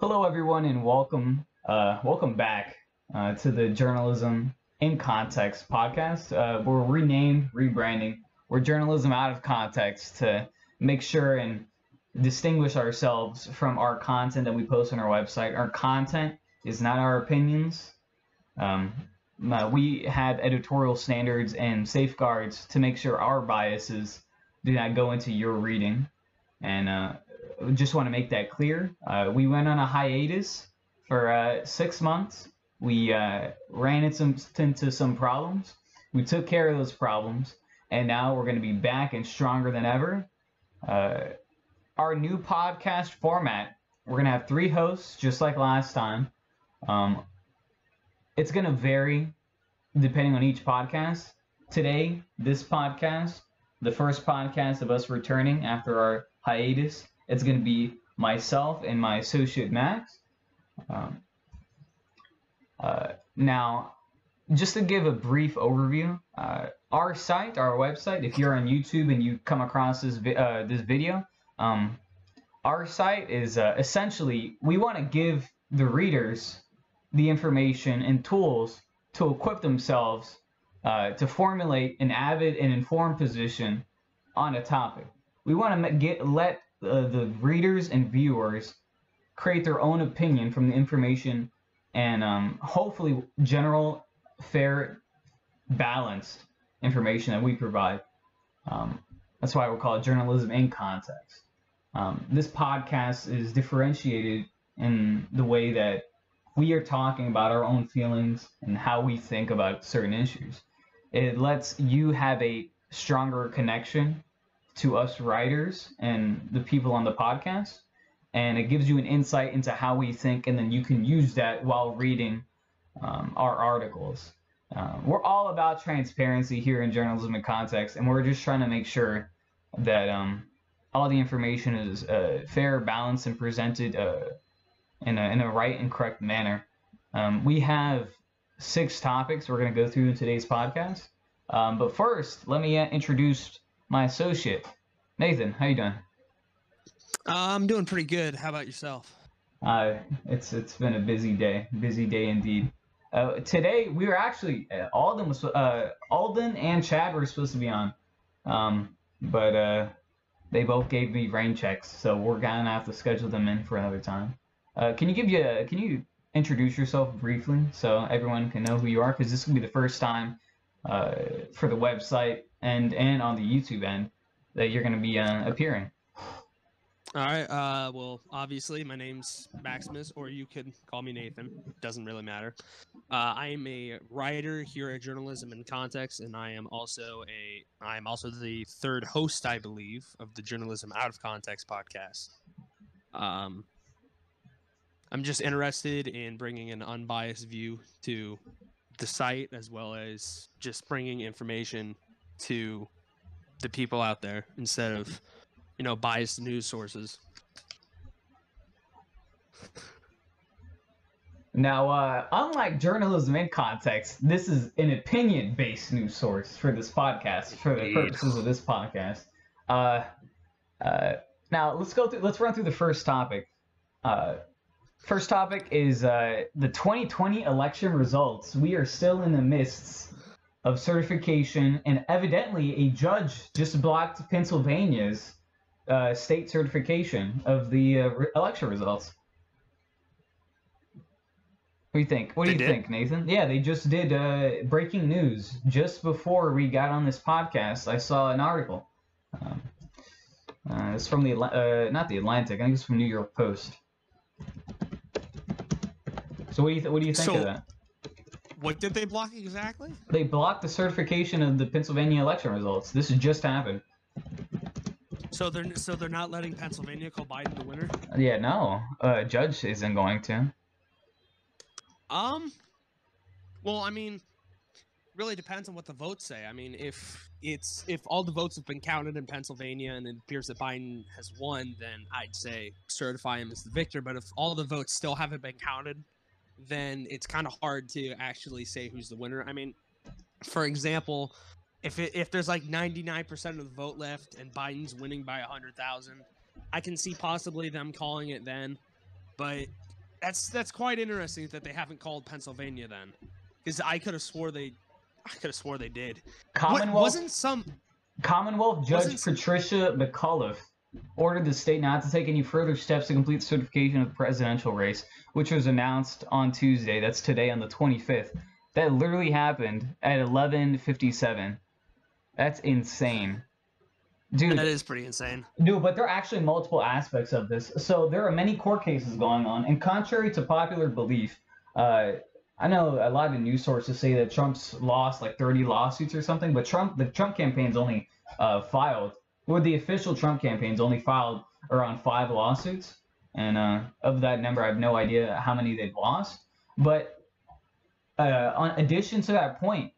Hello, everyone, and welcome, uh, welcome back uh, to the Journalism in Context podcast. Uh, we're renamed, rebranding. We're journalism out of context to make sure and distinguish ourselves from our content that we post on our website. Our content is not our opinions. Um, uh, we have editorial standards and safeguards to make sure our biases do not go into your reading. And uh, just want to make that clear. Uh, we went on a hiatus for uh, six months. We uh, ran into, some problems. We took care of those problems, and now we're going to be back and stronger than ever. Uh, our new podcast format, we're going to have three hosts, just like last time. Um, it's going to vary depending on each podcast. Today, this podcast, the first podcast of us returning after our hiatus, it's going to be myself and my associate Max. Um, uh, now, just to give a brief overview, uh, our site, our website, if you're on YouTube and you come across this vi- uh, this video, um, our site is uh, essentially we want to give the readers the information and tools to equip themselves uh, to formulate an avid and informed position on a topic. We want to get let uh, the readers and viewers create their own opinion from the information and um, hopefully general, fair, balanced information that we provide. Um, that's why we call it journalism in context. Um, this podcast is differentiated in the way that we are talking about our own feelings and how we think about certain issues. It lets you have a stronger connection to us writers and the people on the podcast. And it gives you an insight into how we think, and then you can use that while reading um, our articles. Uh, we're all about transparency here in journalism and context, and we're just trying to make sure that um, all the information is uh, fair, balanced, and presented uh, in, a, in a right and correct manner. Um, we have six topics we're going to go through in today's podcast. Um, but first, let me introduce my associate, Nathan. How you doing? Uh, I'm doing pretty good. How about yourself? Uh, it's it's been a busy day, busy day indeed. Uh, today we were actually uh, Alden was uh, Alden and Chad were supposed to be on, um, but uh, they both gave me rain checks, so we're gonna have to schedule them in for another time. Uh, can you give you a, can you introduce yourself briefly so everyone can know who you are? Because this will be the first time uh, for the website and and on the YouTube end that you're going to be uh, appearing. All right. Uh, well, obviously, my name's Maximus, or you could call me Nathan. Doesn't really matter. Uh, I am a writer here at Journalism in Context, and I am also a I am also the third host, I believe, of the Journalism Out of Context podcast. Um, I'm just interested in bringing an unbiased view to the site, as well as just bringing information to the people out there instead of you know biased news sources Now, uh, unlike journalism in context, this is an opinion-based news source for this podcast, for the purposes of this podcast. Uh, uh, now, let's go through. Let's run through the first topic. Uh, first topic is uh, the 2020 election results. We are still in the midst of certification, and evidently, a judge just blocked Pennsylvania's uh, state certification of the uh, re- election results. What do you think? What do you did? think, Nathan? Yeah, they just did uh, breaking news just before we got on this podcast. I saw an article. Um, uh, it's from the uh, not the Atlantic. I think it's from New York Post. So what do you th- what do you think So- of that? What did they block exactly They blocked the certification of the Pennsylvania election results. This has just happened. so they're so they're not letting pennsylvania call biden the winner Yeah, no, uh, judge isn't going to. um well i mean really depends on what the votes say i mean if it's if all the votes have been counted in pennsylvania and it appears that biden has won then i'd say certify him as the victor but if all the votes still haven't been counted then it's kind of hard to actually say who's the winner. I mean, for example, if it, if there's like 99% of the vote left and Biden's winning by 100,000, I can see possibly them calling it then. But That's that's quite interesting that they haven't called Pennsylvania then, because I could have swore they, I could have swore they did. What, Commonwealth wasn't some Commonwealth Judge Patricia McCullough ordered the state not to take any further steps to complete certification of the presidential race, which was announced on Tuesday. That's today on the 25th. That literally happened at 11:57. That's insane. Dude, that is pretty insane. no, but there are actually multiple aspects of this. So there are many court cases going on, and contrary to popular belief, uh, I know a lot of news sources say that Trump's lost like 30 lawsuits or something, but Trump, the Trump campaign's only uh, filed, or the official Trump campaign's only filed around five lawsuits, and uh, of that number, I have no idea how many they've lost. But uh, on addition to that point,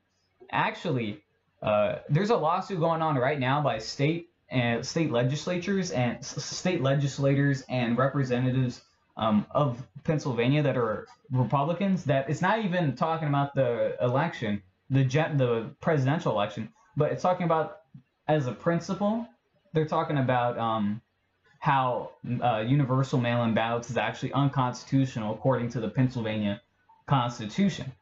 actually, uh, there's a lawsuit going on right now by state and state legislatures and state legislators and representatives um, of Pennsylvania that are Republicans. That it's not even talking about the election, the the presidential election, but it's talking about as a principle. They're talking about um, how uh, universal mail-in ballots is actually unconstitutional according to the Pennsylvania Constitution.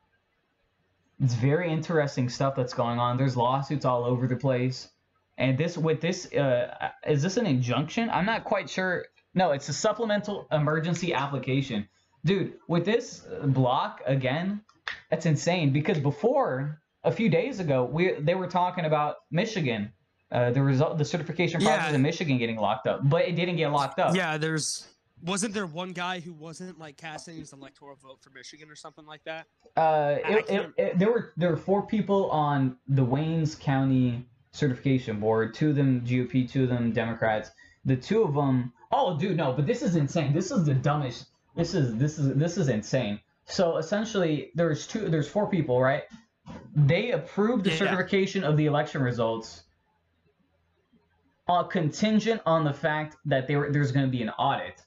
It's very interesting stuff that's going on. There's lawsuits all over the place. And this with this uh, is this an injunction? I'm not quite sure. No, it's a supplemental emergency application. Dude, with this block again, that's insane because before a few days ago, we they were talking about Michigan, uh, the result, the certification process Yeah. in Michigan getting locked up, but it didn't get locked up. Yeah, there's wasn't there one guy who wasn't like casting his electoral vote for Michigan or something like that? Uh, it, it, it, there were there were four people on the Waynes County certification board. Two of them GOP, two of them Democrats. The two of them. Oh, dude, no, but this is insane. This is the dumbest. This is this is this is insane. So essentially, there's two. There's four people, right? They approved the Yeah. certification of the election results. Uh, contingent on the fact that there there's going to be an audit,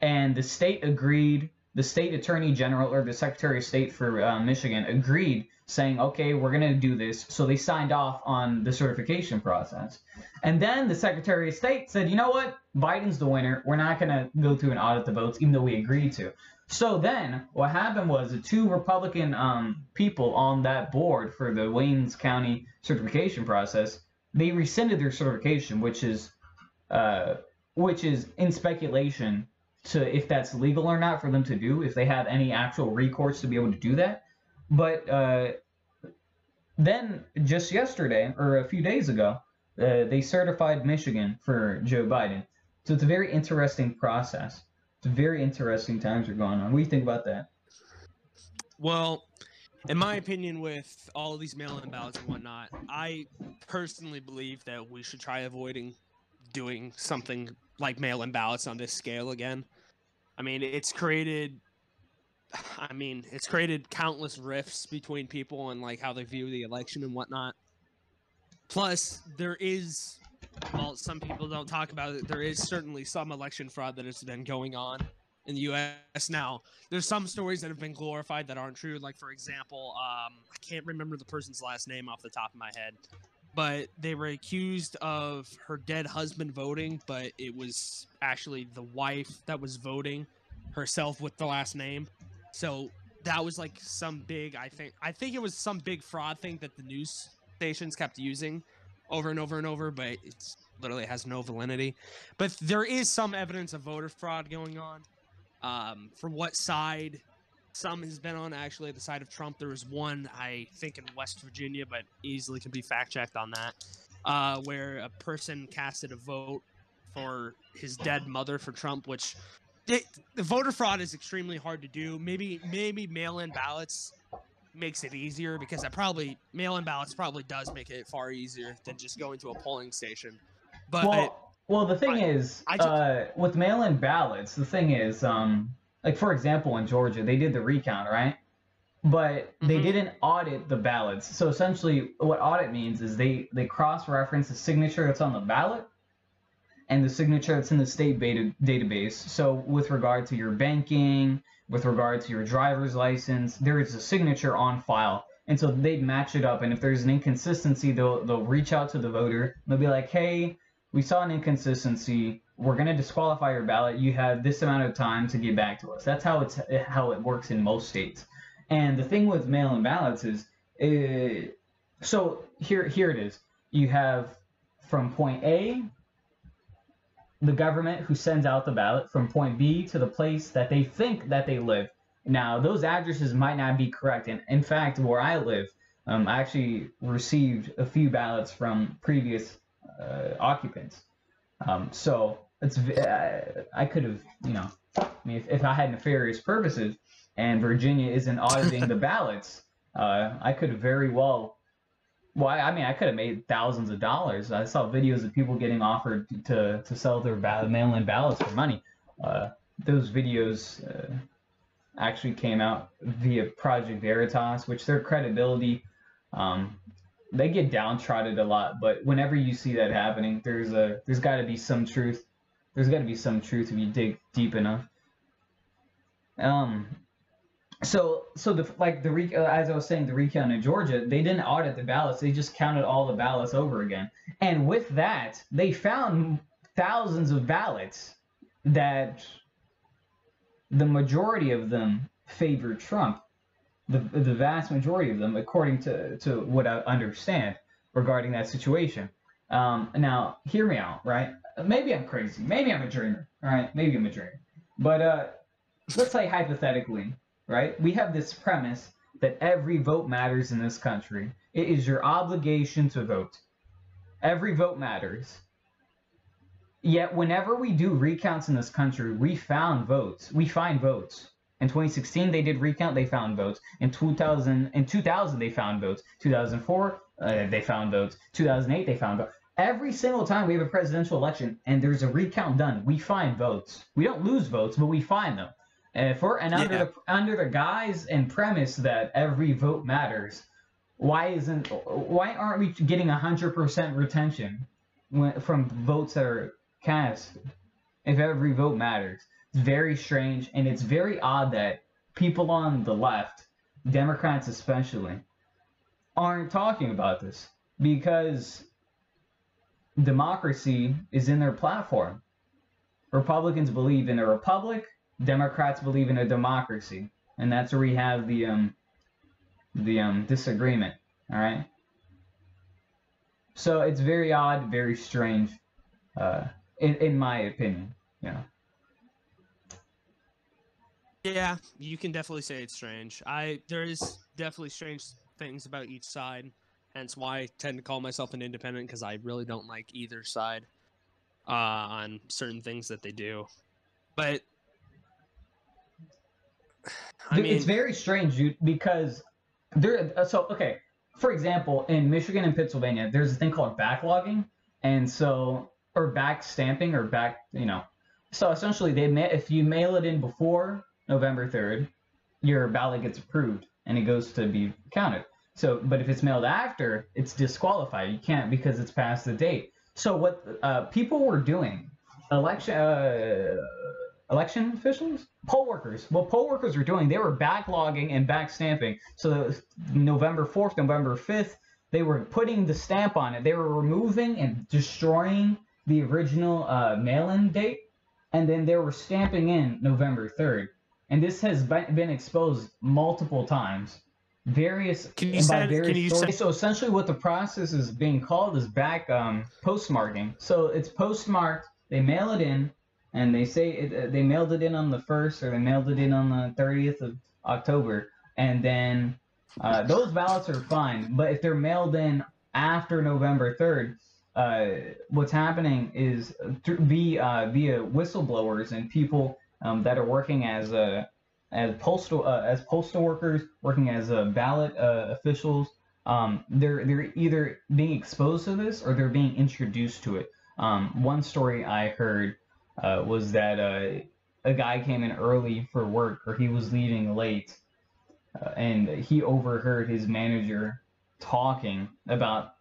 and the state agreed the state attorney general or the secretary of state for uh, Michigan agreed, saying, "Okay, we're going to do this." So they signed off on the certification process, and then the secretary of state said, "You know what? Biden's the winner. We're not going to go through and audit the votes, even though we agreed to." So then, what happened was the two Republican um, people on that board for the Waynes County certification process, they rescinded their certification, which is, uh, which is in speculation to if that's legal or not for them to do, if they have any actual recourse to be able to do that. But uh, then just yesterday or a few days ago, uh, they certified Michigan for Joe Biden. So it's a very interesting process. It's very interesting times are going on. What do you think about that? Well, in my opinion, with all of these mail-in ballots and whatnot, I personally believe that we should try avoiding doing something like mail-in ballots on this scale again. I mean, it's created. I mean, it's created countless rifts between people and like how they view the election and whatnot. Plus, there is, well, some people don't talk about it. There is certainly some election fraud that has been going on in the U.S. now there's some stories that have been glorified that aren't true. Like for example, um, I can't remember the person's last name off the top of my head, but they were accused of her dead husband voting, but it was actually the wife that was voting herself with the last name. So that was like some big. I think I think it was some big fraud thing that the news stations kept using over and over and over, but it's literally has no validity. But there is some evidence of voter fraud going on um, for what side some has been on. Actually, the side of Trump, there was one I think in West Virginia, but easily can be fact checked on that, uh, where a person casted a vote for his dead mother for Trump, which it, the voter fraud is extremely hard to do. Maybe maybe mail-in ballots makes it easier because that probably mail-in ballots probably does make it far easier than just going to a polling station. But well, well, the thing I- is, I just- uh, with mail-in ballots, the thing is, um, like for example, in Georgia, they did the recount, right? But they Mhm. didn't audit the ballots. So essentially, what audit means is they they cross-reference the signature that's on the ballot and the signature that's in the state beta database. So with regard to your banking, with regard to your driver's license, there is a signature on file. And so they'd match it up. And if there's an inconsistency, they'll they'll reach out to the voter. They'll be like, hey, we saw an inconsistency. we're going to disqualify your ballot. You have this amount of time to get back to us. That's how it's how it works in most states. And the thing with mail-in ballots is, uh, so here here it is. You have from point A, the government who sends out the ballot from point B to the place that they think that they live. Now, those addresses might not be correct. And in fact, where I live, um, I actually received a few ballots from previous occupants. Um, so it's uh, I could have, you know, I mean, if, if I had nefarious purposes and Virginia isn't auditing the ballots, uh, I could very well. Well, I, mean, I could have made thousands of dollars. I saw videos of people getting offered to to sell their ballot, mail-in ballots for money. Uh, those videos uh, actually came out via Project Veritas, which their credibility um, they get downtrodden a lot. But whenever you see that happening, there's a there's got to be some truth. There's got to be some truth if you dig deep enough. Um, so so the like the re, uh, as I was saying the recount in Georgia, they didn't audit the ballots. They just counted all the ballots over again. And with that, they found thousands of ballots that the majority of them favored Trump the the vast majority of them, according to to what I understand regarding that situation. Um, now, hear me out, right? Maybe I'm crazy. Maybe I'm a dreamer. All right, maybe I'm a dreamer. But uh, let's say hypothetically, right? We have this premise that every vote matters in this country. It is your obligation to vote. Every vote matters. Yet, whenever we do recounts in this country, we found votes. We find votes. In 2016, they did recount. They found votes. In 2000, in 2000, they found votes. 2004, uh, they found votes. 2008, they found votes. Every single time we have a presidential election and there's a recount done, we find votes. We don't lose votes, but we find them. And for and under yeah. the under the guise and premise that every vote matters, why isn't why aren't we getting hundred percent retention when, from votes that are cast? If every vote matters, very strange, and it's very odd that people on the left, Democrats especially, aren't talking about this because democracy is in their platform. Republicans believe in a republic, Democrats believe in a democracy, and that's where we have the um the um disagreement. All right. So it's very odd, very strange, uh, in in my opinion. You know. Yeah, you can definitely say it's strange. I there is definitely strange things about each side, hence why I tend to call myself an independent because I really don't like either side uh, on certain things that they do. But I mean, it's very strange, dude, because there. Uh, so okay, for example, in Michigan and Pennsylvania, there's a thing called backlogging, and so or back stamping or back, you know. So essentially, they may, if you mail it in before November 3rd, your ballot gets approved and it goes to be counted. So, but if it's mailed after, it's disqualified. You can't because it's past the date. So what uh, people were doing, election uh, election officials, poll workers, what poll workers were doing, they were backlogging and backstamping. So November 4th, November 5th, they were putting the stamp on it. They were removing and destroying the original uh, mail-in date, and then they were stamping in November 3rd and this has been exposed multiple times. Various can you send, various can you Send... So essentially, what the process is being called is back um, postmarking. So it's postmarked. They mail it in, and they say it, uh, they mailed it in on the first, or they mailed it in on the thirtieth of October, and then uh, those ballots are fine. But if they're mailed in after November third, uh, what's happening is through, via, uh, via whistleblowers and people um, that are working as uh, as postal uh, as postal workers, working as uh, ballot uh, officials. Um, they're they're either being exposed to this or they're being introduced to it. Um, one story I heard was that a guy came in early for work or he was leaving late, and he overheard his manager talking about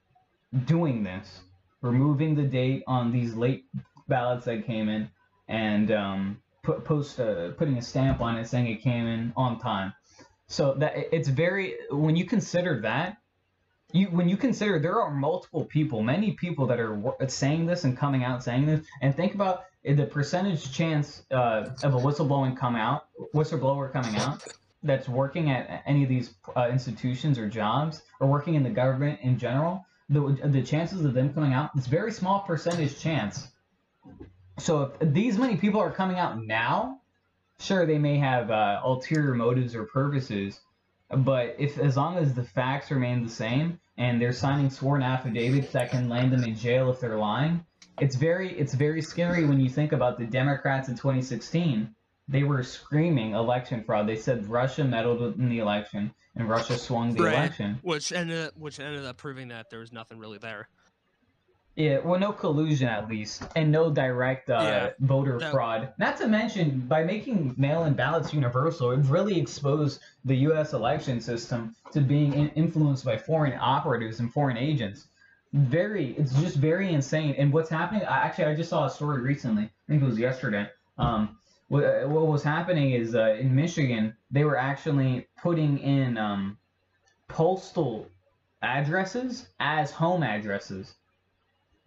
doing this, removing the date on these late ballots that came in, and um, put post uh, putting a stamp on it saying it came in on time. So that it's very when you consider that you when you consider there are multiple people, many people that are saying this and coming out saying this, and think about the percentage chance uh, of a whistleblowing come out, whistleblower coming out, that's working at any of these uh, institutions or jobs or working in the government in general, the the chances of them coming out, it's very small percentage chance. So if these many people are coming out now, sure they may have uh, ulterior motives or purposes, but if as long as the facts remain the same and they're signing sworn affidavits that can land them in jail if they're lying, it's very it's very scary when you think about the Democrats in 2016. They were screaming election fraud. They said Russia meddled in the election and Russia swung the Right. election. which ended up, which ended up proving that there was nothing really there. Yeah, well, no collusion at least, and no direct uh, Yeah, voter that- fraud. Not to mention, by making mail-in ballots universal, it really exposed the U.S. election system to being in- influenced by foreign operatives and foreign agents. Very, it's just very insane. And what's happening? I, actually, I just saw a story recently. I think it was yesterday. Um, what, what was happening is uh, in Michigan, they were actually putting in um, postal addresses as home addresses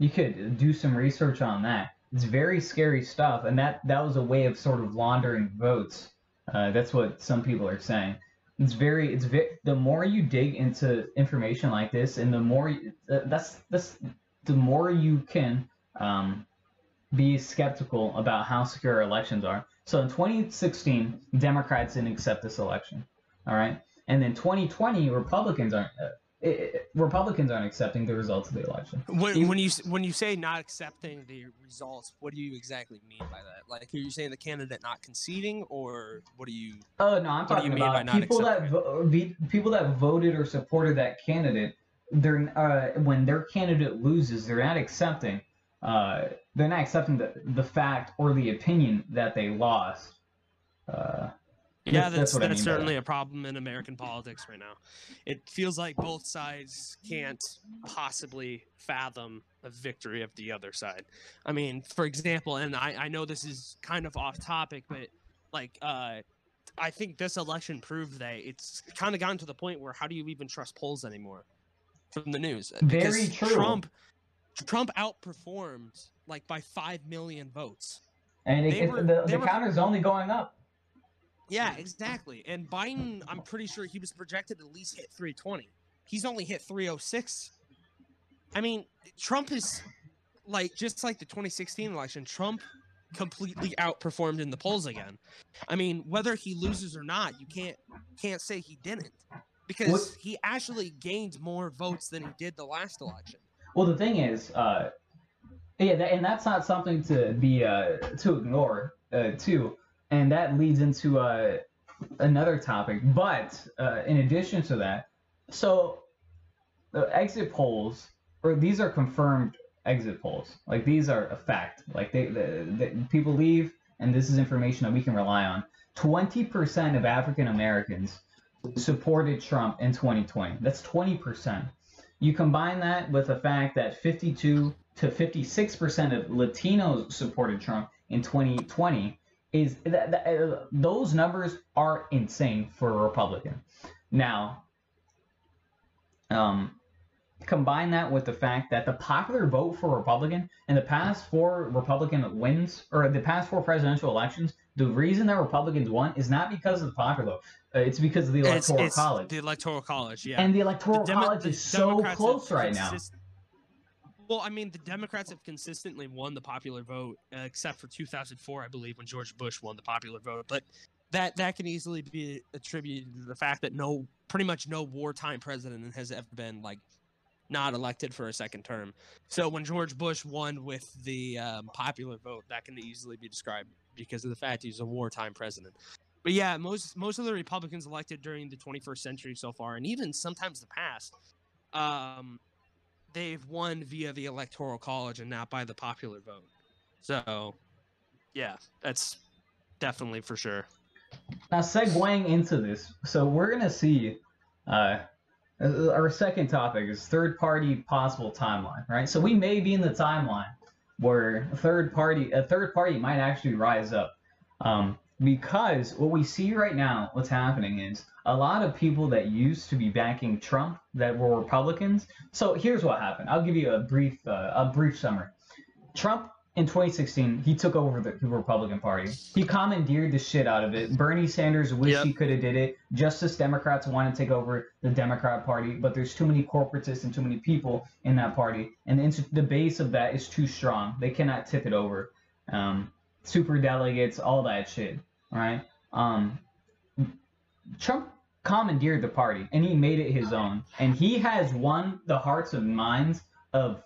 you could do some research on that. It's very scary stuff, and that that was a way of sort of laundering votes. Uh, that's what some people are saying. It's very, it's the more you dig into information like this, and the more uh, that's that's the more you can um, be skeptical about how secure elections are. So in 2016, Democrats didn't accept this election. All right, and then 2020, Republicans aren't. Uh, i i Republicans aren't accepting the results of the election. When, You- when you when you say not accepting the results, what do you exactly mean by that? Like, are you saying the candidate not conceding, or what do you? Oh no, I'm What do you talking mean by about people that vo- be, people that voted or supported that candidate. They're uh, when their candidate loses, they're not accepting. Uh, they're not accepting the the fact or the opinion that they lost. Uh, Yeah, that's- that's that's I mean certainly a problem in American politics right now. It feels like both sides can't possibly fathom a victory of the other side. I mean, for example, and I, I know this is kind of off topic, but like uh, I think this election proved that it's kind of gotten to the point where how do you even trust polls anymore from the news? Very Because true. Trump Trump outperformed like by five million votes. and it, were- the, the were- counter's only going up. Yeah, exactly. And Biden, I'm pretty sure he was projected to at least hit 320. He's only hit 306. I mean, Trump is like just like the 2016 election. Trump completely outperformed in the polls again. I mean, whether he loses or not, you can't can't say he didn't because What- he actually gained more votes than he did the last election. Well, the thing is, uh, yeah, and that's not something to be uh, to ignore uh, too, and that leads into uh, another topic. But uh, in addition to that, so the exit polls, or these are confirmed exit polls, like these are a fact. Like they, the, people leave, and this is information that we can rely on. Twenty percent of African Americans supported Trump in 2020. That's twenty percent. You combine that with the fact that 52 to 56 percent of Latinos supported Trump in 2020. Is that, that uh, those numbers are insane for a Republican. Now, um, combine that with the fact that the popular vote for Republican in the past four Republican wins or the past four presidential elections, the reason that Republicans won is not because of the popular vote. Uh, it's because of the It's- electoral it's college. The electoral college, yeah. And the electoral Demo- college is so Democrats close right now. consist- Well, I mean, the Democrats have consistently won the popular vote, uh, except for 2004, I believe, when George Bush won the popular vote. But that that can easily be attributed to the fact that no, pretty much no wartime president has ever been like not elected for a second term. So when George Bush won with the um, popular vote, that can easily be described because of the fact he's a wartime president. But yeah, most most of the Republicans elected during the 21st century so far, and even sometimes the past, um, they've won via the electoral college and not by the popular vote. So, yeah, that's definitely for sure. Now, segueing into this, so we're gonna see. Uh, uh, our second topic is third party possible timeline, right? So we may be in the timeline where a third party, a third party might actually rise up, um, because what we see right now, what's happening is a lot of people that used to be backing Trump that were Republicans. So here's what happened. I'll give you a brief, uh, a brief summary. Trump in 2016, he took over the Republican Party. He commandeered the shit out of it. Bernie Sanders wished Yep. he could have did it. Justice Democrats want to take over the Democrat Party, but there's too many corporatists and too many people in that party, and the, the base of that is too strong. They cannot tip it over. Um, super delegates, all that shit. Right. Um, Trump commandeered the party and he made it his own, and he has won the hearts and minds of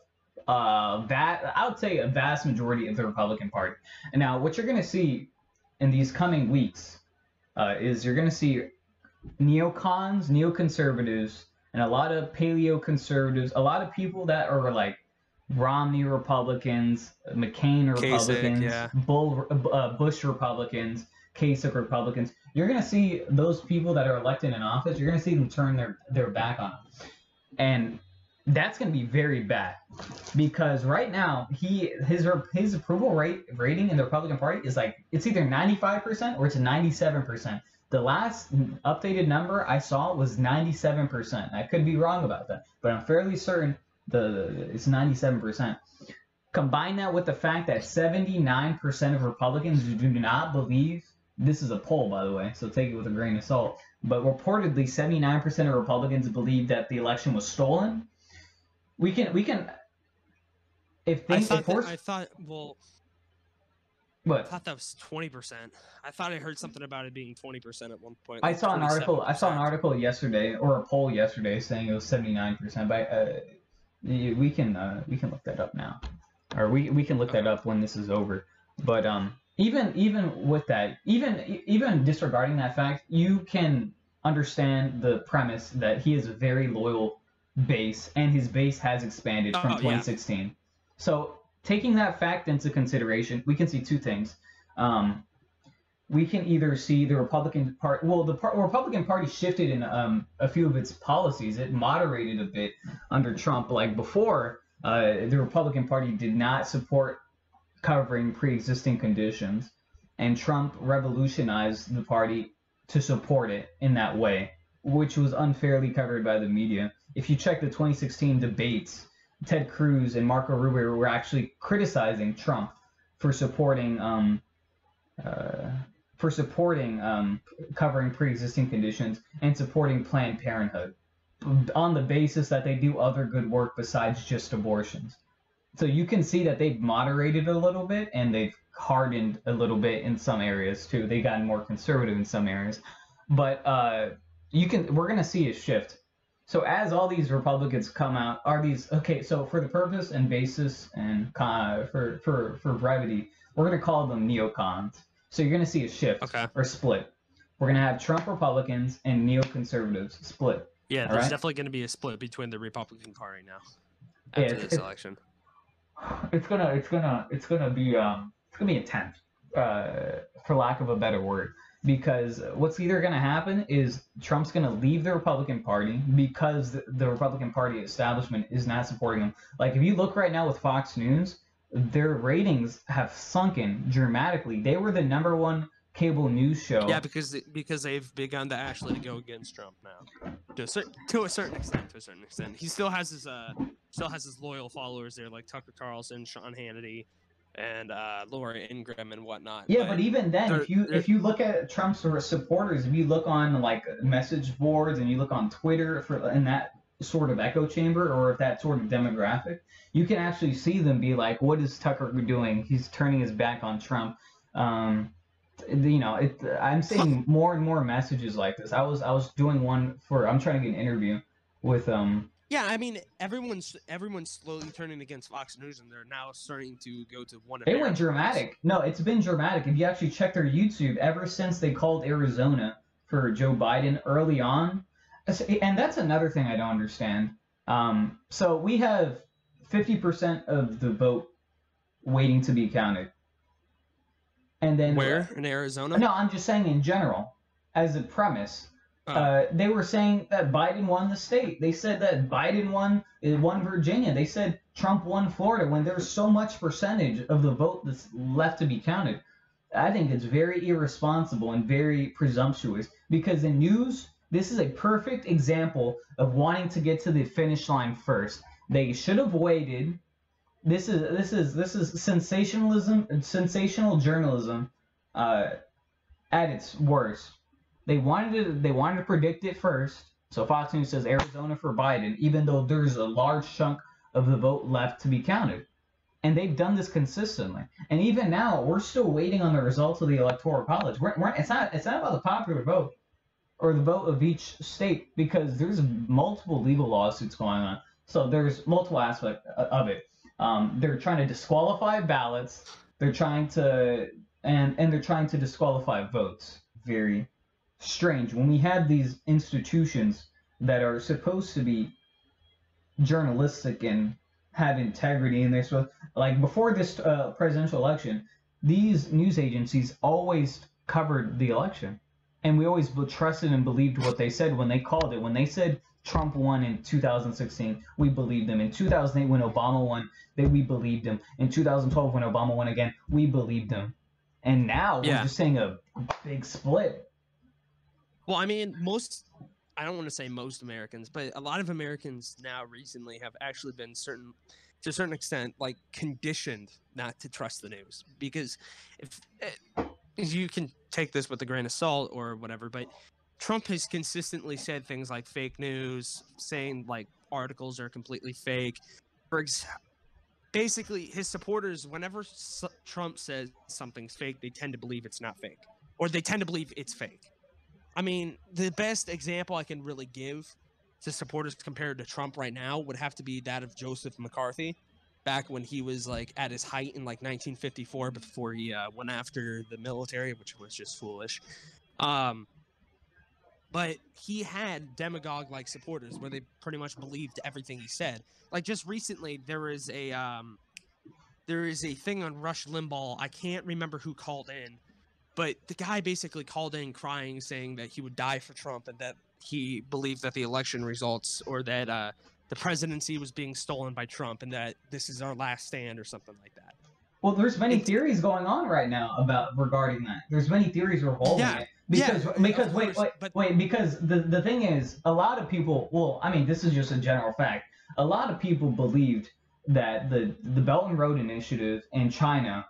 uh that I would say a vast majority of the Republican Party. And now what you're gonna see in these coming weeks uh, is you're gonna see neocons, neoconservatives, and a lot of paleo conservatives, a lot of people that are like Romney Republicans, McCain Kasich, Republicans, yeah. Bull, uh, Bush Republicans, Kasich Republicans. You're gonna see those people that are elected in office. You're gonna see them turn their their back on them, and that's gonna be very bad because right now he his his approval rate rating in the Republican Party is like it's either 95% or it's 97%. The last updated number I saw was 97%. I could be wrong about that, but I'm fairly certain the it's 97%. Combine that with the fact that 79% of Republicans do not believe this is a poll, by the way, so take it with a grain of salt. But reportedly, 79% of Republicans believe that the election was stolen. We can we can if I things thought, if that, I thought, well, what? I thought that was twenty percent. I thought I heard something about it being twenty percent at one point. I saw an article. I saw an article yesterday, or a poll yesterday, saying it was seventy nine percent. But uh, we can uh, we can look that up now, or we we can look that up when this is over. But um, even even with that, even even disregarding that fact, you can understand the premise that he is a very loyal base, and his base has expanded from Oh, yeah. 2016. So taking that fact into consideration, we can see two things. Um, we can either see the Republican Party. Well, the par- Republican Party shifted in um, a few of its policies. It moderated a bit under Trump. Like before, uh, the Republican Party did not support covering pre-existing conditions, and Trump revolutionized the party to support it in that way, which was unfairly covered by the media. If you check the 2016 debates, Ted Cruz and Marco Rubio were actually criticizing Trump for supporting um, uh, for supporting um, covering pre-existing conditions and supporting Planned Parenthood on the basis that they do other good work besides just abortions. So you can see that they've moderated a little bit and they've hardened a little bit in some areas too. They've gotten more conservative in some areas, but uh, you can we're gonna see a shift. So as all these Republicans come out, are these okay? So for the purpose and basis and con, for for for brevity, we're gonna call them neocons. So you're gonna see a shift Okay. or split. We're gonna have Trump Republicans and neoconservatives split. Yeah, there's right. definitely going to be a split between the Republican Party now after it's- this election. It's gonna it's gonna it's gonna be um it's gonna be intense, uh, for lack of a better word. Because what's either gonna happen is Trump's gonna leave the Republican Party because the, Republican Party establishment is not supporting him. Like if you look right now with Fox News, their ratings have sunken dramatically. They were the number one cable news show. Yeah, because because they've begun to actually go against Trump now, to a certain to a certain extent. To a certain extent, he still has his uh still has his loyal followers there, like Tucker Carlson, Sean Hannity, and uh, Laura Ingraham and whatnot. Yeah, but even then, if you if you look at Trump's supporters, if you look on like message boards and you look on Twitter for in that sort of echo chamber or if that sort of demographic, you can actually see them be like, "What is Tucker doing? He's turning his back on Trump." Um, you know, it, I'm seeing more and more messages like this. I was I was doing one for I'm trying to get an interview with um yeah, I mean everyone's everyone's slowly turning against Fox News, and they're now starting to go to one. Of them. They went dramatic. No, it's been dramatic. If you actually check their YouTube, ever since they called Arizona for Joe Biden early on, and that's another thing I don't understand. Um, so we have 50% of the vote waiting to be counted. And then Where in Arizona? No, I'm just saying in general, as a premise. Oh. Uh, they were saying that Biden won the state. They said that Biden won won Virginia. They said Trump won Florida when there's so much percentage of the vote that's left to be counted. I think it's very irresponsible and very presumptuous because in news, this is a perfect example of wanting to get to the finish line first. They should have waited this is this is this is sensationalism sensational journalism uh, at its worst. They wanted to they wanted to predict it first. So Fox News says Arizona for Biden, even though there's a large chunk of the vote left to be counted. And they've done this consistently. And even now, we're still waiting on the results of the electoral college. We're, we're, it's not it's not about the popular vote or the vote of each state because there's multiple legal lawsuits going on. So there's multiple aspects of it. Um, they're trying to disqualify ballots. They're trying to and and they're trying to disqualify votes. Very strange. When we have these institutions that are supposed to be journalistic and have integrity and they're supposed like before this uh, presidential election these news agencies always covered the election. And we always trusted and believed what they said when they called it. When they said Trump won in 2016, we believed them. In 2008, when Obama won, they, we believed them. In 2012, when Obama won again, we believed them. And now Yeah. we're just seeing a big split. Well, I mean, most I don't want to say most Americans, but a lot of Americans now recently have actually been certain to a certain extent like conditioned not to trust the news because if, eh, you can take this with a grain of salt or whatever, but Trump has consistently said things like fake news, saying like articles are completely fake. For ex- basically, his supporters, whenever Trump says something's fake, they tend to believe it's not fake, or they tend to believe it's fake. I mean, the best example I can really give to supporters compared to Trump right now would have to be that of Joseph McCarthy, back when he was like at his height in like 1954, before he uh, went after the military, which was just foolish. Um, but he had demagogue like supporters where they pretty much believed everything he said. Like just recently, there was a um, there is a thing on Rush Limbaugh. I can't remember who called in, but the guy basically called in crying, saying that he would die for Trump and that he believed that the election results or that uh, the presidency was being stolen by Trump and that this is our last stand or something like that. Well, there's many It's- theories going on right now about regarding that. There's many theories revolving Yeah, it. Because yeah, because wait course, wait but- wait because the the thing is a lot of people well I mean this is just a general fact a lot of people believed that the the Belt and Road Initiative in China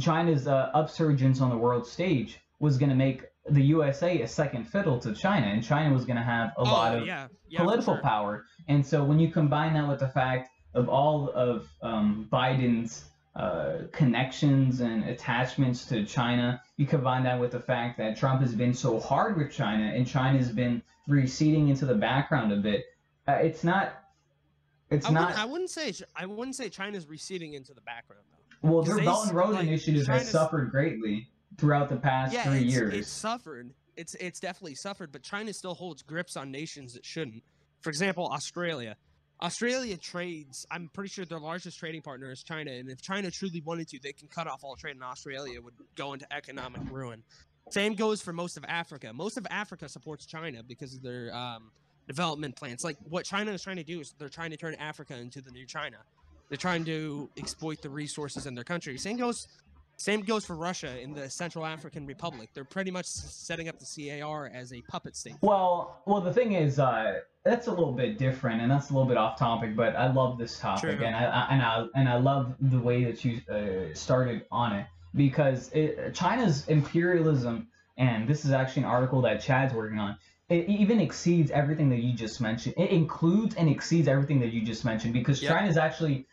China's uh, upsurgence on the world stage was going to make the USA a second fiddle to China and China was going to have a lot oh, of yeah, yeah, political sure. power. And so when you combine that with the fact of all of um, Biden's uh, connections and attachments to China, you combine that with the fact that Trump has been so hard with China and China's been receding into the background a bit. Uh, it's not. It's I wouldn't, not. I wouldn't say I wouldn't say China's receding into the background though. Well, their Belt and Road like, Initiative has suffered greatly throughout the past yeah, three it's, years. it's suffered. It's it's definitely suffered, but China still holds grips on nations that shouldn't. For example, Australia. Australia trades. I'm pretty sure their largest trading partner is China, and if China truly wanted to, they can cut off all trade in Australia. Would go into economic ruin. Same goes for most of Africa. Most of Africa supports China because of their um, development plans. Like what China is trying to do is they're trying to turn Africa into the new China. They're trying to exploit the resources in their country. Same goes same goes for Russia in the Central African Republic. They're pretty much setting up the CAR as a puppet state. Well, well, the thing is, uh, that's a little bit different, and that's a little bit off topic. But I love this topic, True. and I, I and I and I love the way that you uh, started on it because it, China's imperialism, and this is actually an article that Chad's working on. It even exceeds everything that you just mentioned. It includes and exceeds everything that you just mentioned because Yep. China's actually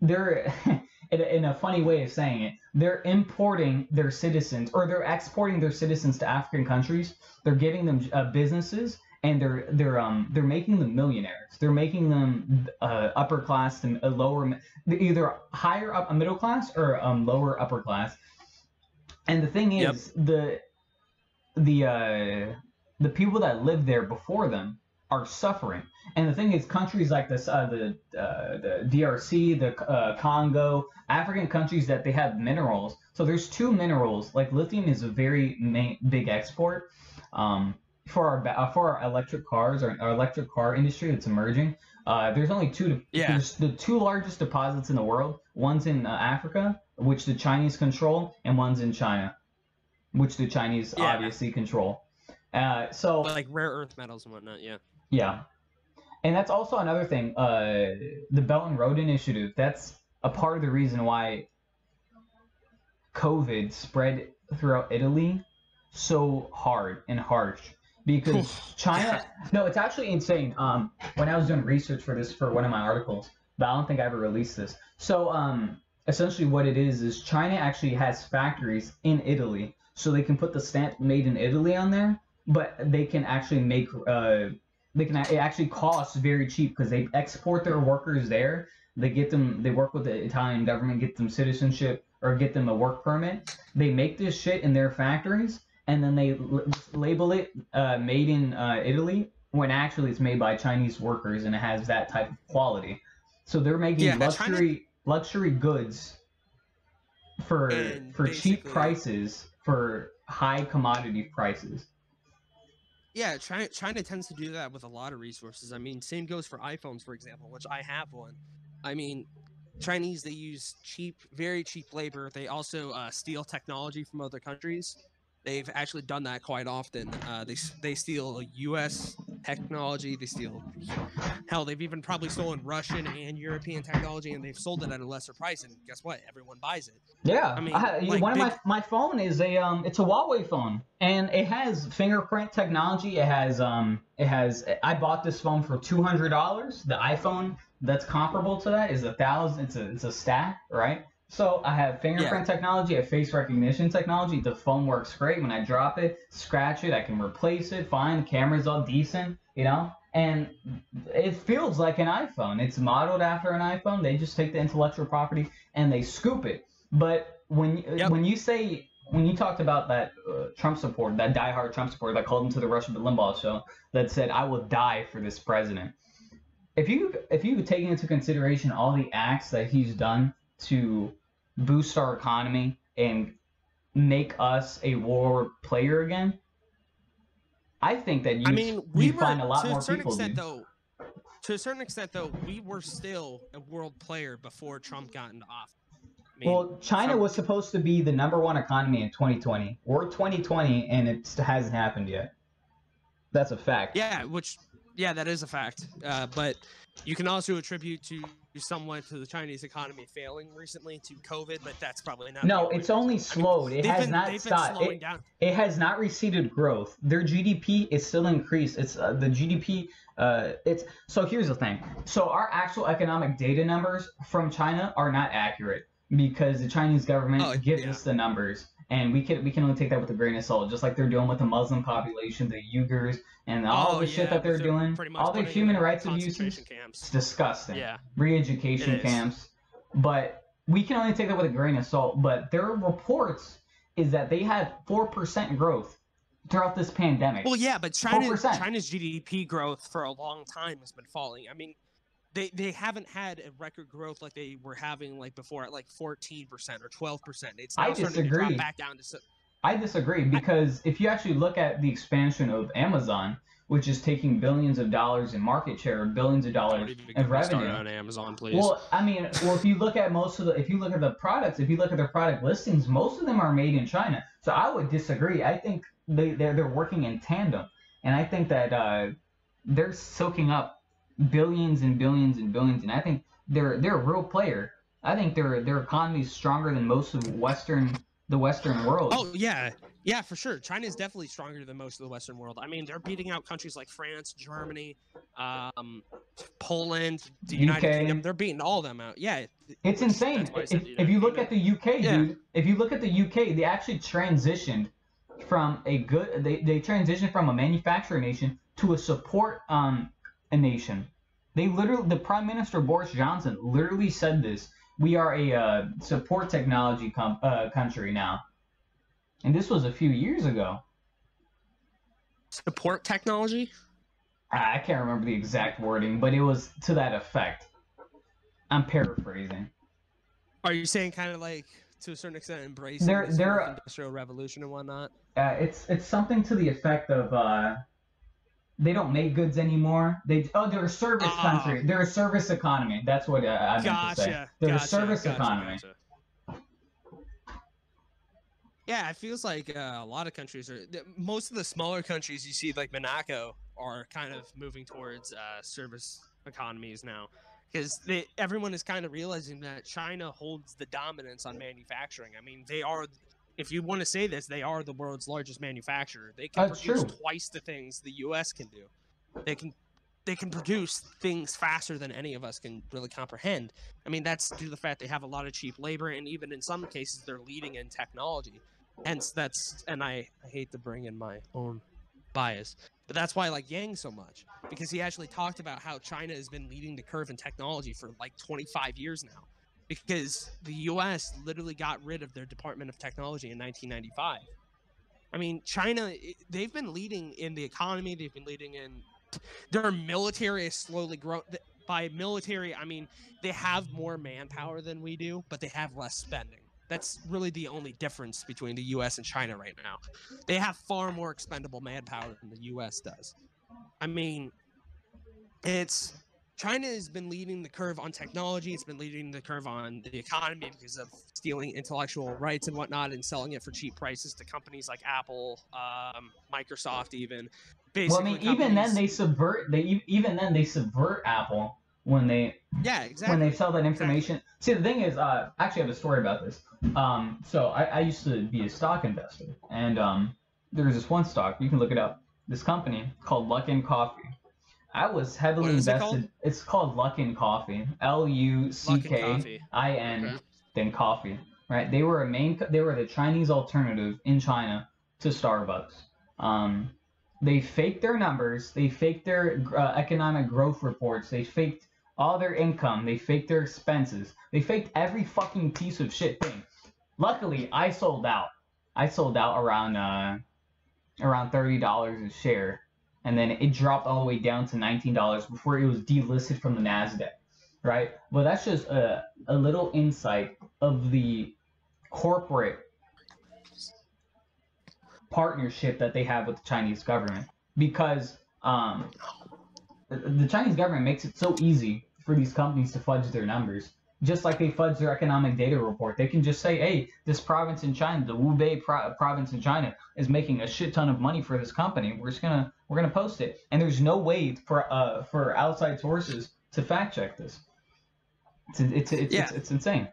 they're in a, funny way of saying it they're importing their citizens or they're exporting their citizens to african countries. They're giving them uh, businesses and they're they're um they're making them millionaires. They're making them uh, upper class to uh, lower either higher up a middle class or um lower upper class. And the thing Yep. is the the uh the people that lived there before them are suffering and the thing is, countries like this, uh, the uh, the DRC, the uh, Congo, African countries that they have minerals. So there's two minerals. Like lithium is a very main, big export um, for our uh, for our electric cars or our electric car industry that's emerging. Uh, there's only two. de- Yeah. There's the two largest deposits in the world. One's in uh, Africa, which the Chinese control, and one's in China, which the Chinese Yeah. obviously control. Uh, so Like rare earth metals and whatnot. Yeah. Yeah. And that's also another thing. Uh, the Belt and Road Initiative. That's a part of the reason why COVID spread throughout Italy so hard and harsh because China. No, it's actually insane. Um, when I was doing research for this for one of my articles, but I don't think I ever released this. So, um, essentially, what it is is China actually has factories in Italy, so they can put the stamp "Made in Italy" on there, but they can actually make. Uh, they can. It actually costs very cheap because they export their workers there. They get them. They work with the Italian government, get them citizenship or get them a work permit. They make this shit in their factories and then they l- label it uh, made in uh, Italy when actually it's made by Chinese workers and it has that type of quality. So they're making Yeah, China- luxury luxury goods for And for cheap prices for high commodity prices. Yeah, China, China tends to do that with a lot of resources. I mean, same goes for iPhones, for example, which I have one. I mean, Chinese they use cheap, very cheap labor. They also uh, steal technology from other countries. They've actually done that quite often. Uh, they they steal U.S. technology. They steal hell. They've even probably stolen Russian and European technology, and they've sold it at a lesser price. And guess what? Everyone buys it. Yeah, I mean, ha- like, one of my my phone is a um, it's a Huawei phone, and it has fingerprint technology. It has um, it has. I bought this phone for two hundred dollars. The iPhone that's comparable to that is a thousand. It's a it's a stack, right? So I have fingerprint technology, I have face recognition technology. The phone works great. When I drop it, scratch it, I can replace it. Fine, the camera's all decent, you know. And it feels like an iPhone. It's modeled after an iPhone. They just take the intellectual property and they scoop it. But when Yep. when you say when you talked about that uh, Trump support, that diehard Trump supporter that called into the Rush Limbaugh show that said, "I will die for this president." If you if you take into consideration all the acts that he's done to boost our economy and make us a war player again, I think that you I mean, we were find a lot to more a certain people. extent, though. To a certain extent, though, we were still a world player before Trump got into office. I mean, Well, China from- was supposed to be the number one economy in 2020. We're 2020, and it hasn't happened yet. That's a fact. yeah, which yeah, that is a fact. Uh, but you can also attribute to somewhat to the Chinese economy failing recently to COVID, but that's probably not. No, it's only I mean, slowed. It has been, not stopped. It, it has not receded growth. Their GDP is still increased. It's uh, the GDP. Uh, it's so here's the thing. So our actual economic data numbers from China are not accurate because the Chinese government Oh, gives yeah. us the numbers, and we can we can only take that with a grain of salt, just like they're doing with the Muslim population, the Uyghurs, and all oh, the yeah, shit that they're doing, pretty much all the human rights abuses. concentration It's disgusting Yeah, re-education camps, but we can only take that with a grain of salt. But their reports is that they had four percent growth throughout this pandemic. Well, yeah, but China's 4%. China's GDP growth for a long time has been falling. I mean, they they haven't had a record growth like they were having like before at like 14% or 12%. It's now I starting to disagree. drop back down to s- I disagree because if you actually look at the expansion of Amazon, which is taking billions of dollars in market share, billions of dollars even in get me started revenue. on Amazon, please. Well, I mean, well, if you look at most of the, if you look at the products, if you look at their product listings, most of them are made in China. So I would disagree. I think they they're, they're working in tandem, and I think that uh, they're soaking up billions and billions and billions, and I think they're they're a real player. I think their their economy is stronger than most of Western the Western world. Oh yeah, yeah, for sure. China is definitely stronger than most of the Western world. I mean, they're beating out countries like France, Germany, um, Poland, the United UK. Kingdom. They're beating all of them out. Yeah, It's insane. That's why I If, if you look at the UK, Yeah. dude, if you look at the UK, they actually transitioned from a good they, they transitioned from a manufacturing nation to a support um a nation. They literally the Prime Minister Boris Johnson literally said this. We are a uh, support technology com- uh, country now. And this was a few years ago. support technology. I can't remember the exact wording, but it was to that effect. I'm paraphrasing. Are you saying kind of like to a certain extent embracing They're- the they're- industrial revolution and whatnot? Uh, it's it's something to the effect of uh, they don't make goods anymore. They oh they're a service Ah. country. They're a service economy. That's what uh, I meant to say. They're gotcha, a service gotcha, economy. gotcha. Yeah, it feels like uh, a lot of countries are. th- Most of the smaller countries you see, like Monaco, are kind of moving towards uh, service economies now. because everyone is kind of realizing that China holds the dominance on manufacturing. I mean, they are, if you want to say this, they are the world's largest manufacturer. They can That's produce true. twice the things the U.S. can do. They can they can produce things faster than any of us can really comprehend. I mean, that's due to the fact they have a lot of cheap labor, and even in some cases, they're leading in technology. Hence, that's and I, I hate to bring in my own bias, but that's why I like Yang so much because he actually talked about how China has been leading the curve in technology for like 25 years now. Because the U.S. literally got rid of their Department of Technology in 1995. I mean, China, they've been leading in the economy. They've been leading in their military is slowly growing. By military, I mean they have more manpower than we do, but they have less spending. That's really the only difference between the U.S. and China right now. They have far more expendable manpower than the U.S. does. I mean, it's China has been leading the curve on technology. It's been leading the curve on the economy because of stealing intellectual rights and whatnot and selling it for cheap prices to companies like Apple, um, Microsoft, even. Basically, Well, I mean, even then they subvert. They even then they subvert Apple when they yeah, exactly. when they sell that information. See, the thing is, uh, actually, I have a story about this. Um, so I, I used to be a stock investor, and um, there was this one stock. You can look it up. This company called Luckin Coffee. I was heavily is it invested. called? It's called Luckin Coffee. L U C K. I N then coffee. Right? They were a main. They were the Chinese alternative in China to Starbucks. Um, they faked their numbers. They faked their uh, economic growth reports. They faked all their income. They faked their expenses. They faked every fucking piece of shit thing. Luckily, I sold out. I sold out around uh, around thirty dollars a share, and then it dropped all the way down to nineteen dollars before it was delisted from the Nasdaq. Right? But that's just a a little insight of the corporate partnership that they have with the Chinese government because um, the Chinese government makes it so easy for these companies to fudge their numbers. Just like they fudge their economic data report, they can just say, "Hey, this province in China, the Hubei pro- province in China, is making a shit ton of money for this company. We're just gonna we're gonna post it." And there's no way for uh for outside sources to fact check this. It's it's it's, Yeah. it's, it's insane.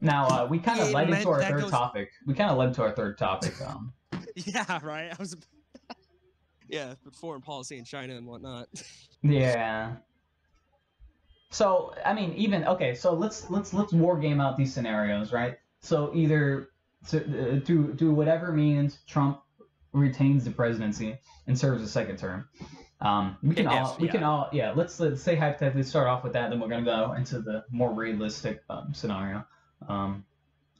Now uh, we kind of Yeah, led into our third goes- topic. We kind of led to our third topic. Um, Yeah, right. I was. yeah, but foreign policy in China and whatnot. Yeah. So I mean, even okay. So let's let's let's war game out these scenarios, right? So either so, uh, through through whatever means, Trump retains the presidency and serves a second term. Um, we can all we can yeah. all yeah. Let's let's say hypothetically start off with that, then we're gonna go into the more realistic um, scenario, um,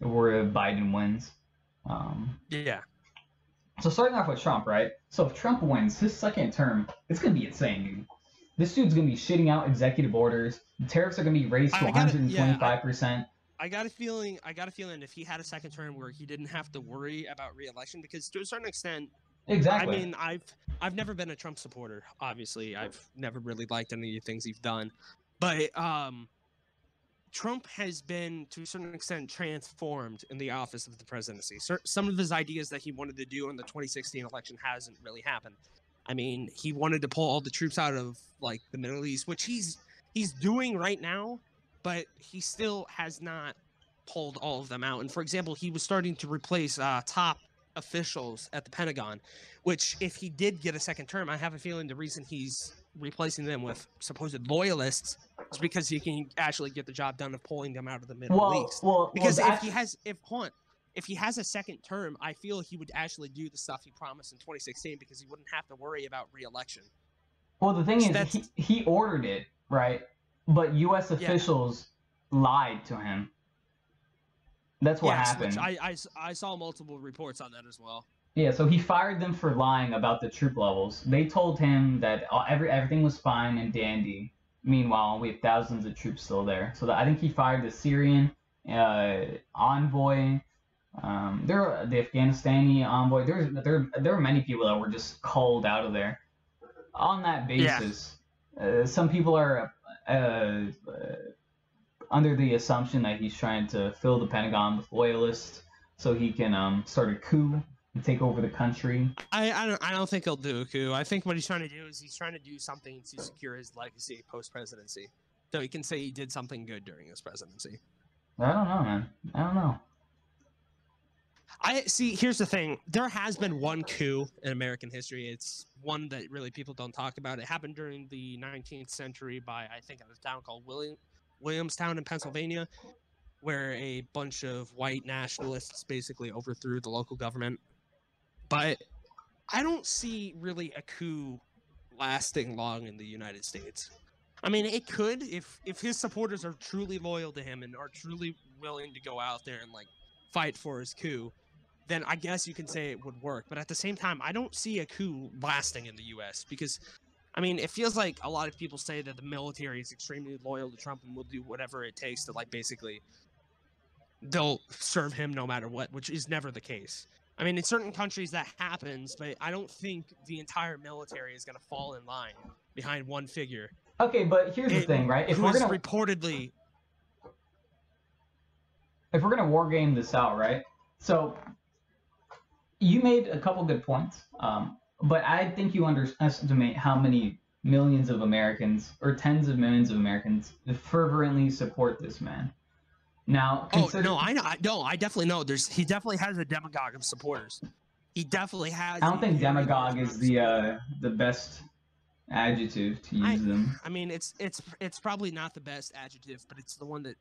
where Biden wins. Um, Yeah. so starting off with Trump, right? So if Trump wins his second term, it's gonna be insane, dude. This dude's gonna be shitting out executive orders. The tariffs are gonna be raised to 125 percent. I got a feeling. I got a feeling if he had a second term where he didn't have to worry about re-election, because to a certain extent, Exactly. I mean, I've I've never been a Trump supporter. Obviously, I've never really liked any of the things he's done, but um, Trump has been to a certain extent transformed in the office of the presidency. Some of his ideas that he wanted to do in the 2016 election hasn't really happened. I mean, he wanted to pull all the troops out of like the Middle East, which he's he's doing right now, but he still has not pulled all of them out. And for example, he was starting to replace uh, top officials at the Pentagon, which if he did get a second term, I have a feeling the reason he's replacing them with supposed loyalists is because he can actually get the job done of pulling them out of the Middle well, East. well, Because well, if he has, if on, if he has a second term, I feel he would actually do the stuff he promised in 2016 because he wouldn't have to worry about re-election. well, the thing is, that's- he, he ordered it, right? But U.S. Yeah. officials lied to him. That's what Yes, happened. I, I I saw multiple reports on that as well. Yeah, so he fired them for lying about the troop levels. They told him that every everything was fine and dandy. Meanwhile, we have thousands of troops still there. So that, I think he fired the Syrian uh, envoy. Um, there, the Afghanistani envoy. There, there, there were many people that were just called out of there. On that Yeah. basis, uh, some people are uh, uh, under the assumption that he's trying to fill the Pentagon with loyalists so he can um, start a coup and take over the country. I, I don't I don't think he'll do a coup. I think what he's trying to do is he's trying to do something to secure his legacy post presidency. so he can say he did something good during his presidency. I don't know, man. I don't know. I see. Here's the thing: there has been one coup in American history. It's one that really people don't talk about. It happened during the 19th century by I think a town called William Williamstown in Pennsylvania, where a bunch of white nationalists basically overthrew the local government. But I don't see really a coup lasting long in the United States. I mean, it could if if his supporters are truly loyal to him and are truly willing to go out there and like fight for his coup, then I guess you can say it would work. But at the same time, I don't see a coup lasting in the U.S. because, I mean, it feels like a lot of people say that the military is extremely loyal to Trump and will do whatever it takes to like basically they'll serve him no matter what, which is never the case. I mean, in certain countries that happens, but I don't think the entire military is going to fall in line behind one figure. Okay, but here's the thing, right? If we're gonna reportedly if we're gonna war game this out, right? So you made a couple good points, um, but I think you underestimate how many millions of Americans or tens of millions of Americans fervently support this man. Now, Oh no, I know. I, no, I definitely know. There's he definitely has a demagogue of supporters. He definitely has. I don't think demagogue is the uh, the best adjective to I- use them. I mean, it's it's it's probably not the best adjective, but it's the one that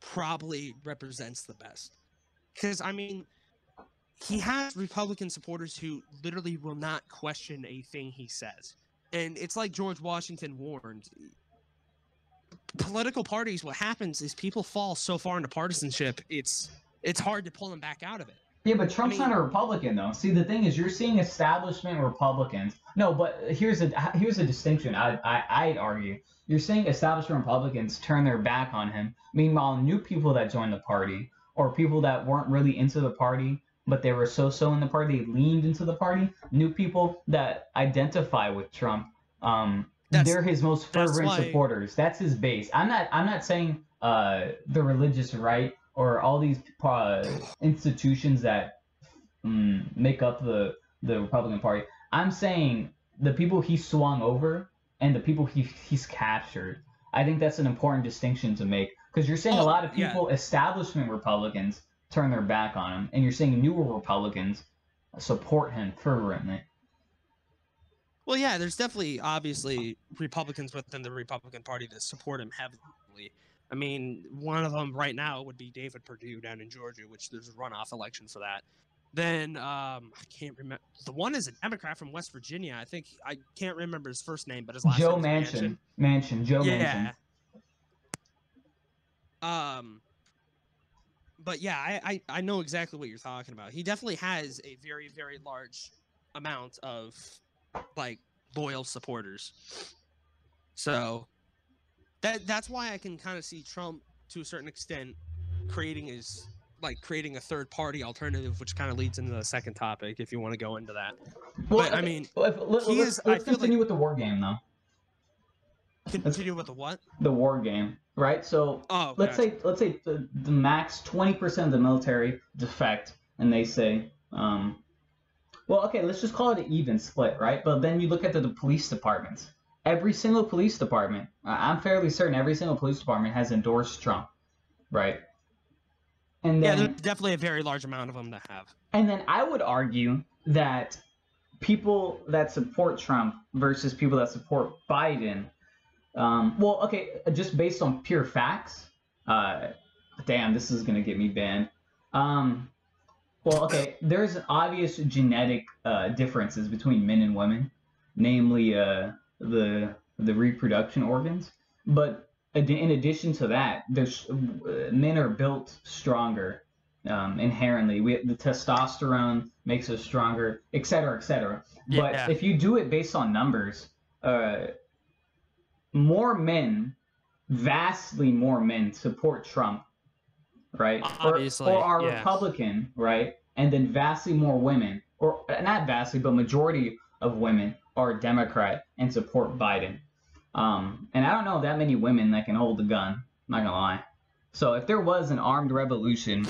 probably represents the best. Because I mean, he has Republican supporters who literally will not question a thing he says, and it's like George Washington warned. Political parties, what happens is people fall so far into partisanship, it's it's hard to pull them back out of it. Yeah, but Trump's mean- not a Republican though. See, the thing is, you're seeing establishment Republicans. No, but here's a here's a distinction. I I I'd argue you're seeing establishment Republicans turn their back on him. Meanwhile, new people that joined the party or people that weren't really into the party, but they were so-so in the party, they leaned into the party. New people that identify with Trump, um, That's- they're his most that's fervent why- supporters. That's his base. I'm not I'm not saying uh the religious right or all these uh, institutions that mm, make up the the Republican Party. I'm saying the people he swung over and the people he he's captured. I think that's an important distinction to make because you're saying a Oh, lot of yeah. people, establishment Republicans, turn their back on him, and you're seeing newer Republicans support him fervently. Well, yeah, there's definitely obviously Republicans within the Republican Party that support him heavily. I mean, one of them right now would be David Perdue down in Georgia, which there's a runoff election for that. Then um, I can't remember. The one is a Democrat from West Virginia. I think I can't remember his first name, but his last Joe name is Manchin, Manchin, Joe yeah. Manchin. Um, but yeah, I, I I know exactly what you're talking about. He definitely has a very very large amount of like loyal supporters. So that that's why I can kind of see Trump to a certain extent creating his like creating a third party alternative, which kind of leads into the second topic if you want to go into that. Well, I okay, mean, well, if- let, he us is- let's feel like- continue with the war game though. Continue with the what? The war game, right? So Oh, let's gotcha. say let's say the, the max 20% of the military defect and they say um well okay let's just call it an even split right but then you look at the, the police departments every single police department i'm fairly certain every single police department has endorsed trump right and yeah, there's definitely a very large amount of them that have. and then I would argue that people that support Trump versus people that support Biden, um, well, okay, just based on pure facts, uh, damn, this is gonna get me banned. Um, well, okay, there's obvious genetic uh, differences between men and women, namely uh, the the reproduction organs. But in addition to that, there's uh, men are built stronger um, inherently. We the testosterone makes us stronger, et cetera, et cetera. But if you do it based on numbers, uh, more men, vastly more men, support Trump, right? Or- Obviously, or, are yeah. Republican, right? And then vastly more women, or not vastly, but majority of women are Democrat and support Biden. Um, and I don't know that many women that can hold a gun. I'm Not gonna lie. So if there was an armed revolution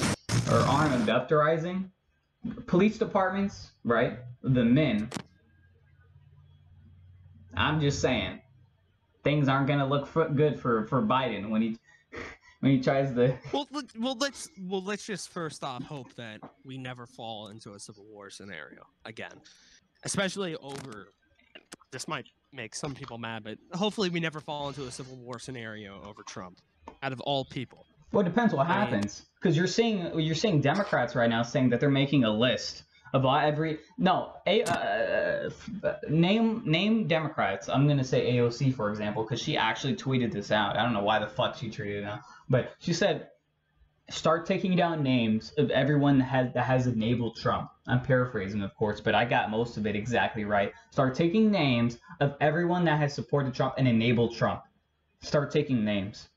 or armed abductorizing, police departments, right? The men. I'm just saying, things aren't gonna look for, good for for Biden when he when he tries to. Well, let, well, let's well let's just first off hope that we never fall into a civil war scenario again, especially over. This might make some people mad, but hopefully we never fall into a civil war scenario over Trump. Out of all people, Well, it depends what happens because you're seeing you're seeing Democrats right now saying that they're making a list of every no a uh, name name Democrats. I'm gonna say AOC for example because she actually tweeted this out. I don't know why the fuck she tweeted it out, but she said start taking down names of everyone that has that has enabled Trump. I'm paraphrasing, of course, but I got most of it exactly right. Start taking names of everyone that has supported Trump and enabled Trump. Start taking names.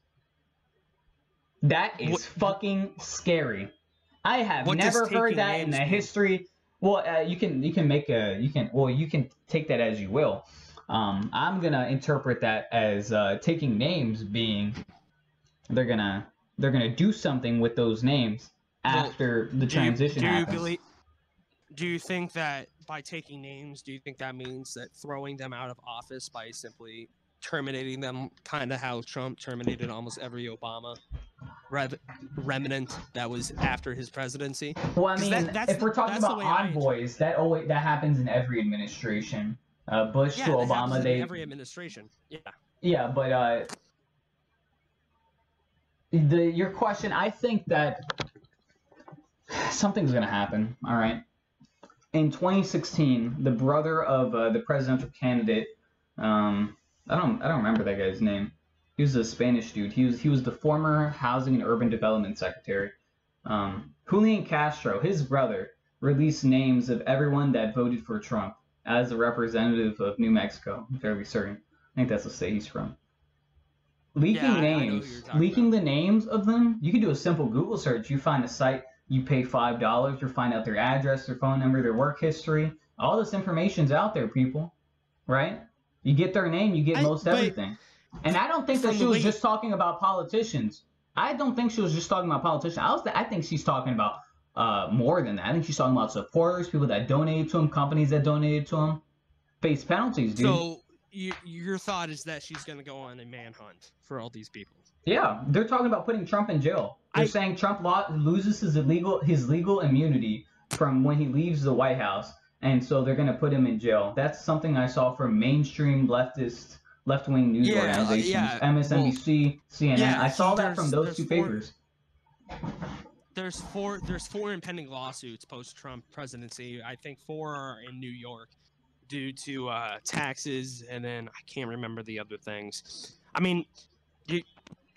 That is What- fucking scary. I have never heard that in the mean? history. Well, uh, you can you can make a you can well you can take that as you will. Um, I'm gonna interpret that as uh, taking names being they're gonna they're gonna do something with those names Well, after the do you, transition do you believe? Do you think that by taking names, do you think that means that throwing them out of office by simply terminating them, kind of how Trump terminated almost every Obama rev- remnant that was after his presidency? Well, I mean, that- if we're talking about envoys, that always that happens in every administration. Uh, Bush Yeah, to Obama, in they every administration. Yeah. yeah, but uh, the your question, I think that something's gonna happen. All right. In 2016, the brother of uh, the presidential candidate, um, I don't I don't remember that guy's name. He was a Spanish dude. He was he was the former Housing and Urban Development Secretary. Um, Julian Castro, his brother, released names of everyone that voted for Trump as a representative of New Mexico. I'm fairly certain. I think that's the state he's from. Leaking Yeah, I- I know who names, leaking the names of them. You can do a simple Google search. You find a site. You pay five dollars. You find out their address, their phone number, their work history. All this information's out there, people. Right? You get their name. You get I- most everything. And I don't think that she was just talking about politicians. I don't think she was just talking about politicians. I was. I think she's talking about uh, more than that. I think she's talking about supporters, people that donated to him, companies that donated to him, face penalties, dude. So you, your thought is that she's going to go on a manhunt for all these people. yeah, they're talking about putting Trump in jail. They're I- saying Trump lo- loses his illegal his legal immunity from when he leaves the White House, and so they're gonna put him in jail. That's something I saw from mainstream leftist left wing news Yeah, uh, organizations, yeah, MSNBC, CNN. yeah, I saw that from those two four- papers. There's four. There's four impending lawsuits post-Trump presidency. I think four are in New York due to uh, taxes, and then I can't remember the other things. I mean, you,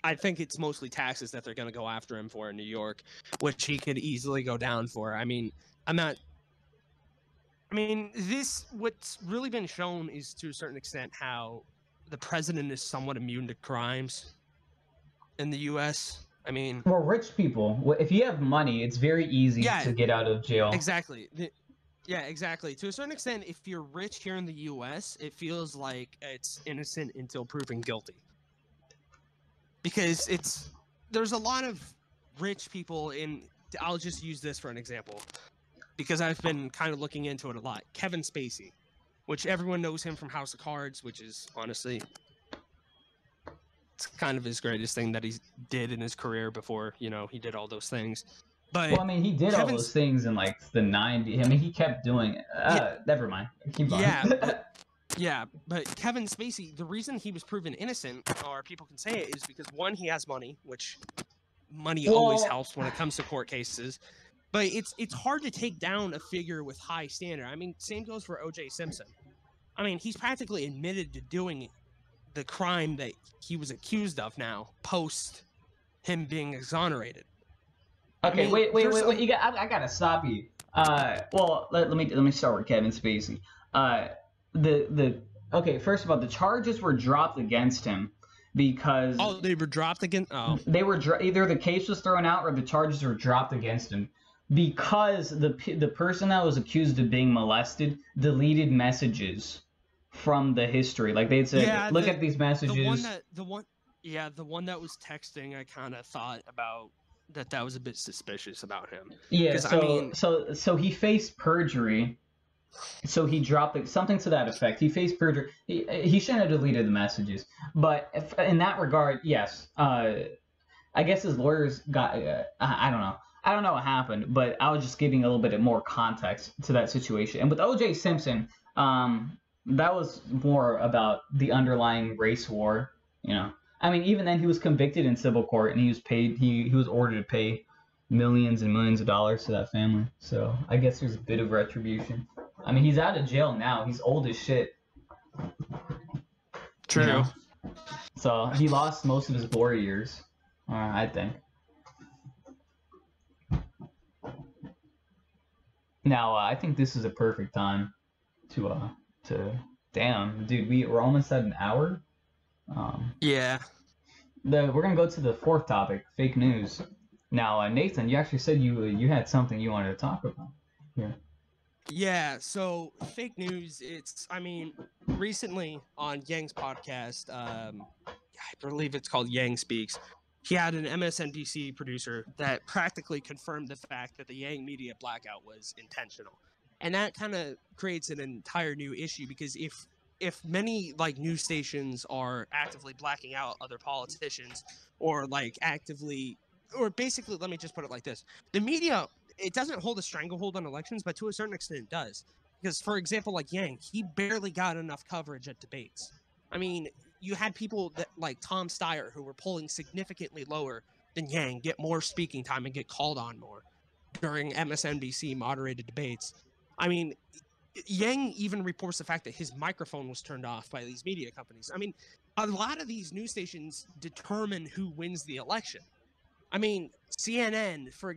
I think it's mostly taxes that they're going to go after him for in New York, which he could easily go down for. I mean, I'm not. I mean, this what's really been shown is to a certain extent how the president is somewhat immune to crimes in the U.S. I mean, Well, rich people, if you have money, it's very easy Yeah, to get out of jail. Exactly. The- yeah, exactly. To a certain extent, if you're rich here in the U.S., it feels like it's innocent until proven guilty. Because it's there's a lot of rich people in. I'll just use this for an example, because I've been kind of looking into it a lot. Kevin Spacey, which everyone knows him from House of Cards, which is honestly. It's kind of his greatest thing that he did in his career before, you know, he did all those things. But Well, I mean, he did all those things in like the '90s. I mean, he kept doing it. Uh, Yeah. Never mind. Yeah, but- Yeah, but Kevin Spacey, the reason he was proven innocent, or people can say it, is because one, he has money, which money always helps when it comes to court cases. But it's it's hard to take down a figure with high standard. I mean, same goes for O.J. Simpson. I mean, he's practically admitted to doing the crime that he was accused of now, post him being exonerated. Okay, mean, wait, wait, wait, wait. You got. I, I gotta stop you. Uh, well, let, let me let me start with Kevin Spacey. Uh, the the okay. First of all, the charges were dropped against him because Oh, they were dropped against. Oh, they were dro- either the case was thrown out or the charges were dropped against him because the the person that was accused of being molested deleted messages from the history. Like they'd say, Yeah, look the- at these messages. the one that the one yeah the one that was texting i kind of thought about that that was a bit suspicious about him Yeah, 'Cause, I so mean- so so he faced perjury so he dropped it, something to that effect. He faced perjury. He, he shouldn't have deleted the messages, but if, in that regard, yes. Uh, I guess his lawyers got. Uh, I, I don't know. I don't know what happened, but I was just giving a little bit more context to that situation. And with O.J. Simpson, um, that was more about the underlying race war. You know, I mean, even then he was convicted in civil court and he was paid. He he was ordered to pay millions and millions of dollars to that family. So I guess there's a bit of retribution. I mean, he's out of jail now. He's old as shit. True. You know? So he lost most of his glory years, uh, I think. Now uh, I think this is a perfect time to uh to damn dude we we're almost at an hour. Um, Yeah. the we're gonna go to the fourth topic, fake news. Now uh, Nathan, you actually said you you had something you wanted to talk about. Yeah, Yeah. so fake news. It's, I mean, recently on Yang's podcast, um, I believe it's called Yang Speaks. He had an MSNBC producer that practically confirmed the fact that the Yang media blackout was intentional, and that kind of creates an entire new issue because if if many like news stations are actively blacking out other politicians or like actively or basically let me just put it like this the media it doesn't hold a stranglehold on elections, but to a certain extent it does. Because, for example, like Yang, he barely got enough coverage at debates. I mean, you had people that like Tom Steyer who were polling significantly lower than Yang get more speaking time and get called on more during MSNBC moderated debates. I mean, Yang even reports the fact that his microphone was turned off by these media companies. I mean, a lot of these news stations determine who wins the election. I mean, CNN, for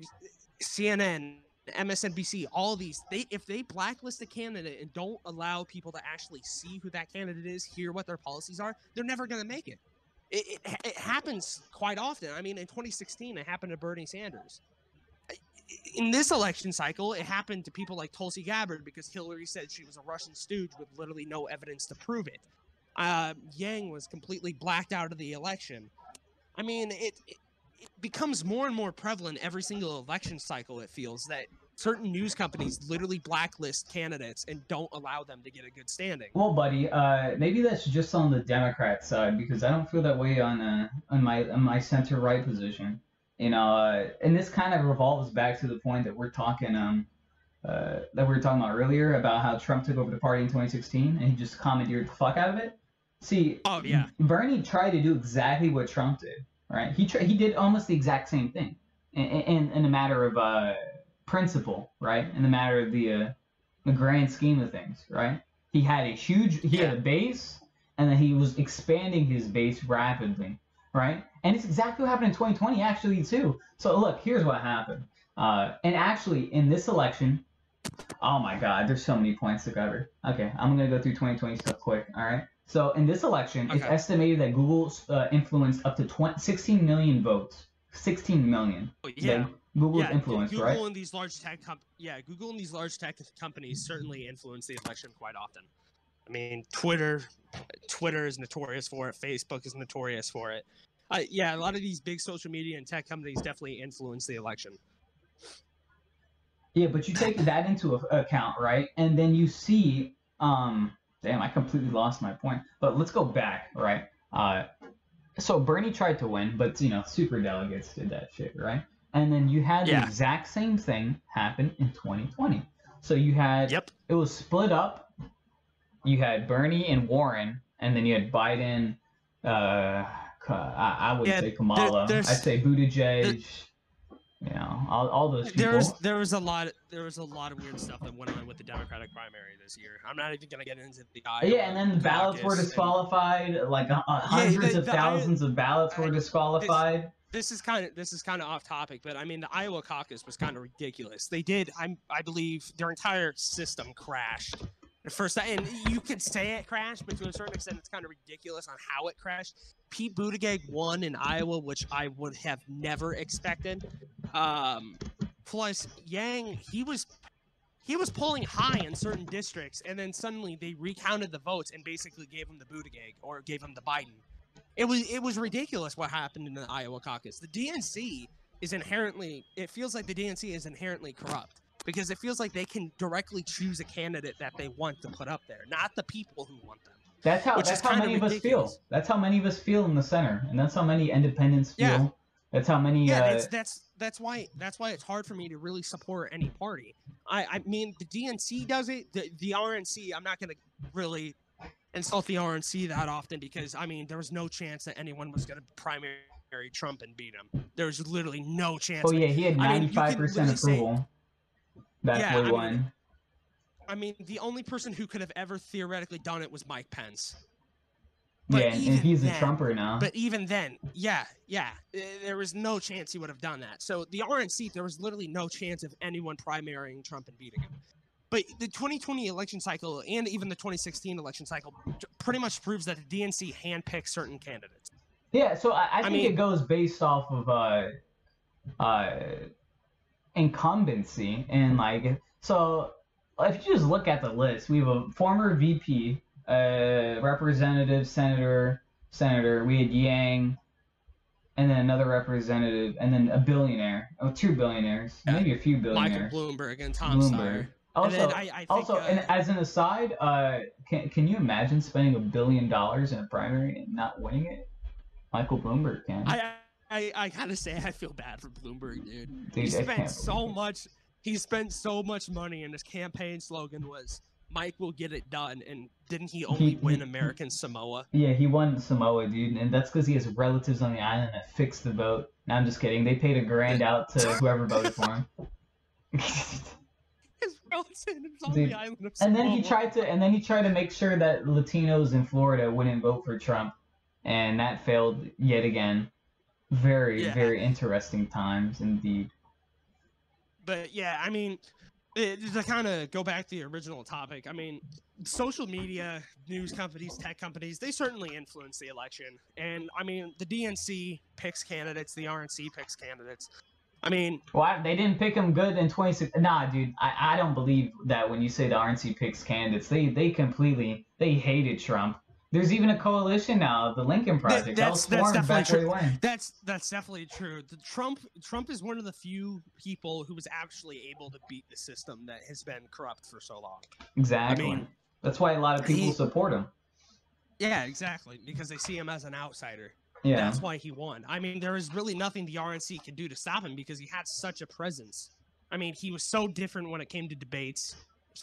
CNN, MSNBC, all these, they if they blacklist a candidate and don't allow people to actually see who that candidate is, hear what their policies are, they're never going to make it. It, it. it happens quite often. I mean, in 2016, it happened to Bernie Sanders. In this election cycle, it happened to people like Tulsi Gabbard because Hillary said she was a Russian stooge with literally no evidence to prove it. Uh, Yang was completely blacked out of the election. I mean, it, it it becomes more and more prevalent every single election cycle it feels that certain news companies literally blacklist candidates and don't allow them to get a good standing Well, buddy, uh, maybe that's just on the Democrat side because I don't feel that way on uh, on my on my center right position. You know, uh, and this kind of revolves back to the point that we're talking um uh, that we were talking about earlier about how Trump took over the party in 2016 and he just commandeered the fuck out of it. See, oh yeah Bernie tried to do exactly what Trump did, right? He tried, he did almost the exact same thing in in, in a matter of uh, principle, right? In the matter of the uh, the grand scheme of things, right? He had a huge he had a base, and then he was expanding his base rapidly, right? And it's exactly what happened in 2020 actually too. So look, here's what happened. Uh, and actually in this election, oh my God, there's so many points to cover. Okay, I'm gonna go through 2020 stuff quick. All right. So in this election, it's estimated that Google uh, influenced up to 20, 16 million votes. 16 million. Oh, yeah Google's yeah, influence, Google right? and these large tech comp- yeah, Google and these large tech companies certainly influence the election quite often. I mean, Twitter, Twitter is notorious for it. Facebook is notorious for it. Uh, yeah, a lot of these big social media and tech companies definitely influence the election. Yeah, but you take that into account, right? And then you see, um, damn, I completely lost my point. But let's go back, right? Uh, so Bernie tried to win, but you know, super delegates did that shit, right? And then you had Yeah. the exact same thing happen in 2020. So you had Yep. it was split up. You had Bernie and Warren, and then you had Biden. Uh, I, I would Yeah, say Kamala. I'd say Buttigieg. you know, all, all those people. There was there was a lot there was a lot of weird stuff that went on with the Democratic primary this year. I'm not even gonna get into the Iowa Yeah, and then the ballots were caucus and- disqualified. Like uh, hundreds the- of the Iowa- thousands of ballots were I- disqualified. this is kind of this is kind of off topic, but I mean the Iowa caucus was kind of ridiculous. They did, I'm I believe their entire system crashed. At first, and you could say it crashed, but to a certain extent, it's kind of ridiculous on how it crashed. Pete Buttigieg won in Iowa, which I would have never expected. Um, plus, Yang he was he was polling high in certain districts, and then suddenly they recounted the votes and basically gave him the Buttigieg or gave him the Biden. It was it was ridiculous what happened in the Iowa caucus. The DNC is inherently it feels like the DNC is inherently corrupt. because it feels like they can directly choose a candidate that they want to put up there, not the people who want them. That's how that's how many of us feel. That's how many of us feel in the center, and that's how many independents feel. Yeah. That's how many. Yeah, uh, that's that's that's why that's why it's hard for me to really support any party. I I mean the DNC does it. The the RNC, I'm not gonna really insult the RNC that often because I mean there was no chance that anyone was gonna primary Trump and beat him. There was literally no chance. oh yeah, he had I mean, you ninety can five percent approval. That's Yeah, what I he mean, won. I mean the only person who could have ever theoretically done it was Mike Pence. But yeah, and, he's a then- Trumper now. But even then, yeah, yeah, eh, there was no chance he would have done that. So the RNC, there was literally no chance of anyone primarying Trump and beating him. But the 2020 election cycle and even the 2016 election cycle pretty much proves that the DNC handpicks certain candidates. Yeah, so I, I think mean- it goes based off of uh, uh, incumbency and like so. If you just look at the list, we have a former VP, uh, representative, senator, senator. We had Yang, and then another representative, and then a billionaire. Oh, two billionaires, Yeah. maybe a few billionaires. Michael. Bloomberg and Tom Bloomberg. Steyer. Also, and I, I think, also, uh, and as an aside, uh, can can you imagine spending a billion dollars in a primary and not winning it? Michael Bloomberg can. I, I, I gotta say, I feel bad for Bloomberg, dude. Dude, he spent so much. He spent so much money, and his campaign slogan was "Mike will get it done." And didn't he only He- win he- American Samoa? Yeah, he won Samoa, dude, and that's because he has relatives on the island that fixed the vote. No, I'm just kidding. They paid a grand out to whoever voted for him. His relatives on Dude, the island of Samoa. and then he tried to, and then he tried to make sure that Latinos in Florida wouldn't vote for Trump, and that failed yet again. Very, Yeah. very interesting times indeed. But yeah, I mean, it, to kind of go back to the original topic, I mean, social media, news companies, tech companies, they certainly influence the election. And I mean, the DNC picks candidates, the RNC picks candidates. I mean, Well, they didn't pick him good in 26. Nah, dude, I, I don't believe that when you say the RNC picks candidates, they they completely they hated Trump. There's even a coalition now, the Lincoln Project. that's- that's definitely back where he true. That's that's definitely true. The Trump Trump is one of the few people who was actually able to beat the system that has been corrupt for so long. Exactly. I mean, That's why a lot of people he- support him. Yeah, exactly, because they see him as an outsider. Yeah. That's why he won. I mean, there is really nothing the RNC could do to stop him because he had such a presence. I mean, he was so different when it came to debates.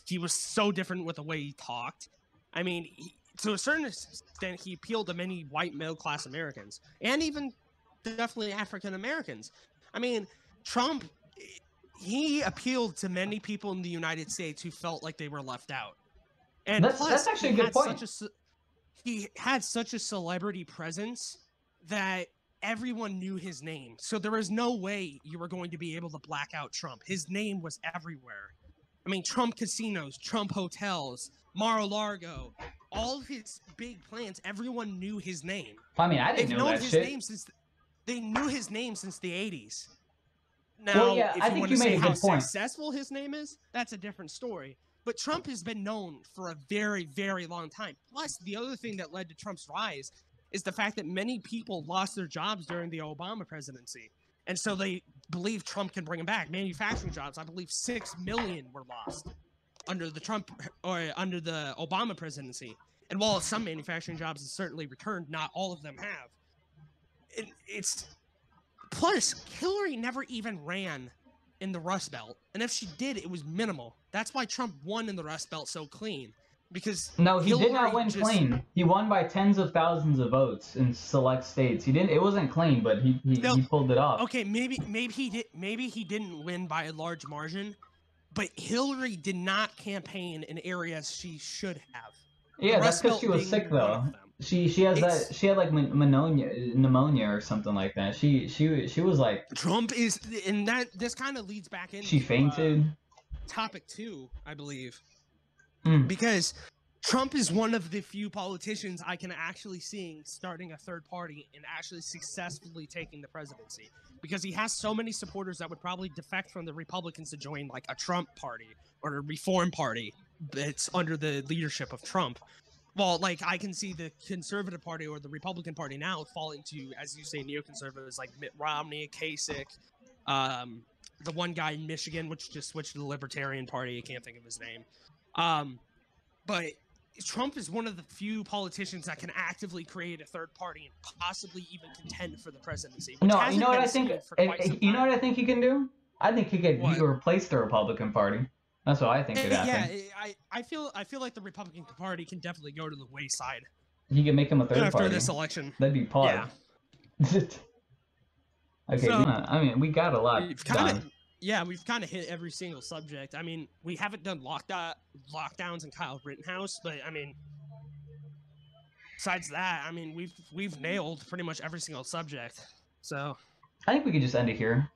He was so different with the way he talked. I mean, he, to a certain extent, he appealed to many white middle class Americans and even definitely African Americans. I mean, Trump, he appealed to many people in the United States who felt like they were left out. And That's- plus, that's actually a good point. A, he had such a celebrity presence that everyone knew his name. So there was no way you were going to be able to black out Trump. His name was everywhere. I mean, Trump casinos, Trump hotels, Mar-a-Lago, all of his big plans, everyone knew his name. I mean, I They've didn't know known that his shit. name since they knew his name since the 80s. Now, Well, yeah, if I you think want you to say how point. successful his name is, that's a different story. But Trump has been known for a very, very long time. Plus, the other thing that led to Trump's rise is the fact that many people lost their jobs during the Obama presidency. And so they believe Trump can bring them back. Manufacturing jobs, I believe 6 million were lost under the Trump or under the Obama presidency. And while some manufacturing jobs have certainly returned, not all of them have. It, it's plus Hillary never even ran in the Rust Belt, and if she did, it was minimal. That's why Trump won in the Rust Belt so clean, because No, he did not win just- clean. He won by tens of thousands of votes in select states. He didn't. It wasn't clean, but he he, No. he pulled it off. Okay, maybe maybe he did maybe he didn't win by a large margin, but Hillary did not campaign in areas she should have. Yeah, that's because she was sick though. She she has It's- that she had like pn- pneumonia pneumonia or something like that. She she she was like Trump is, and that this kind of leads back into she uh, fainted. topic two, I believe. Mm. because Trump is one of the few politicians I can actually seeing starting a third party and actually successfully taking the presidency because he has so many supporters that would probably defect from the Republicans to join like a Trump party or a reform party that's under the leadership of Trump. Well, like I can see the conservative party or the Republican party now fall into, as you say, neoconservatives like Mitt Romney, Kasich, um, the one guy in Michigan, which just switched to the Libertarian Party. I can't think of his name. Um, but Trump is one of the few politicians that can actively create a third party and possibly even contend for the presidency. No, you know what I think? seen for eh, quite eh, some You know what I think he can do? I think he could he What? could replace the Republican Party. That's what I think Eh, could yeah, happen. eh, I, I feel I feel like the Republican Party can definitely go to the wayside He could make him a third after party. this election. That'd be pog. Yeah. okay, So- I mean, we got a lot We've kind done. Yeah, we've kind of hit every single subject. I mean, we haven't done lockdown lockdowns in Kyle Rittenhouse, but I mean, besides that, I mean, we've we've nailed pretty much every single subject. So I think we could just end it here.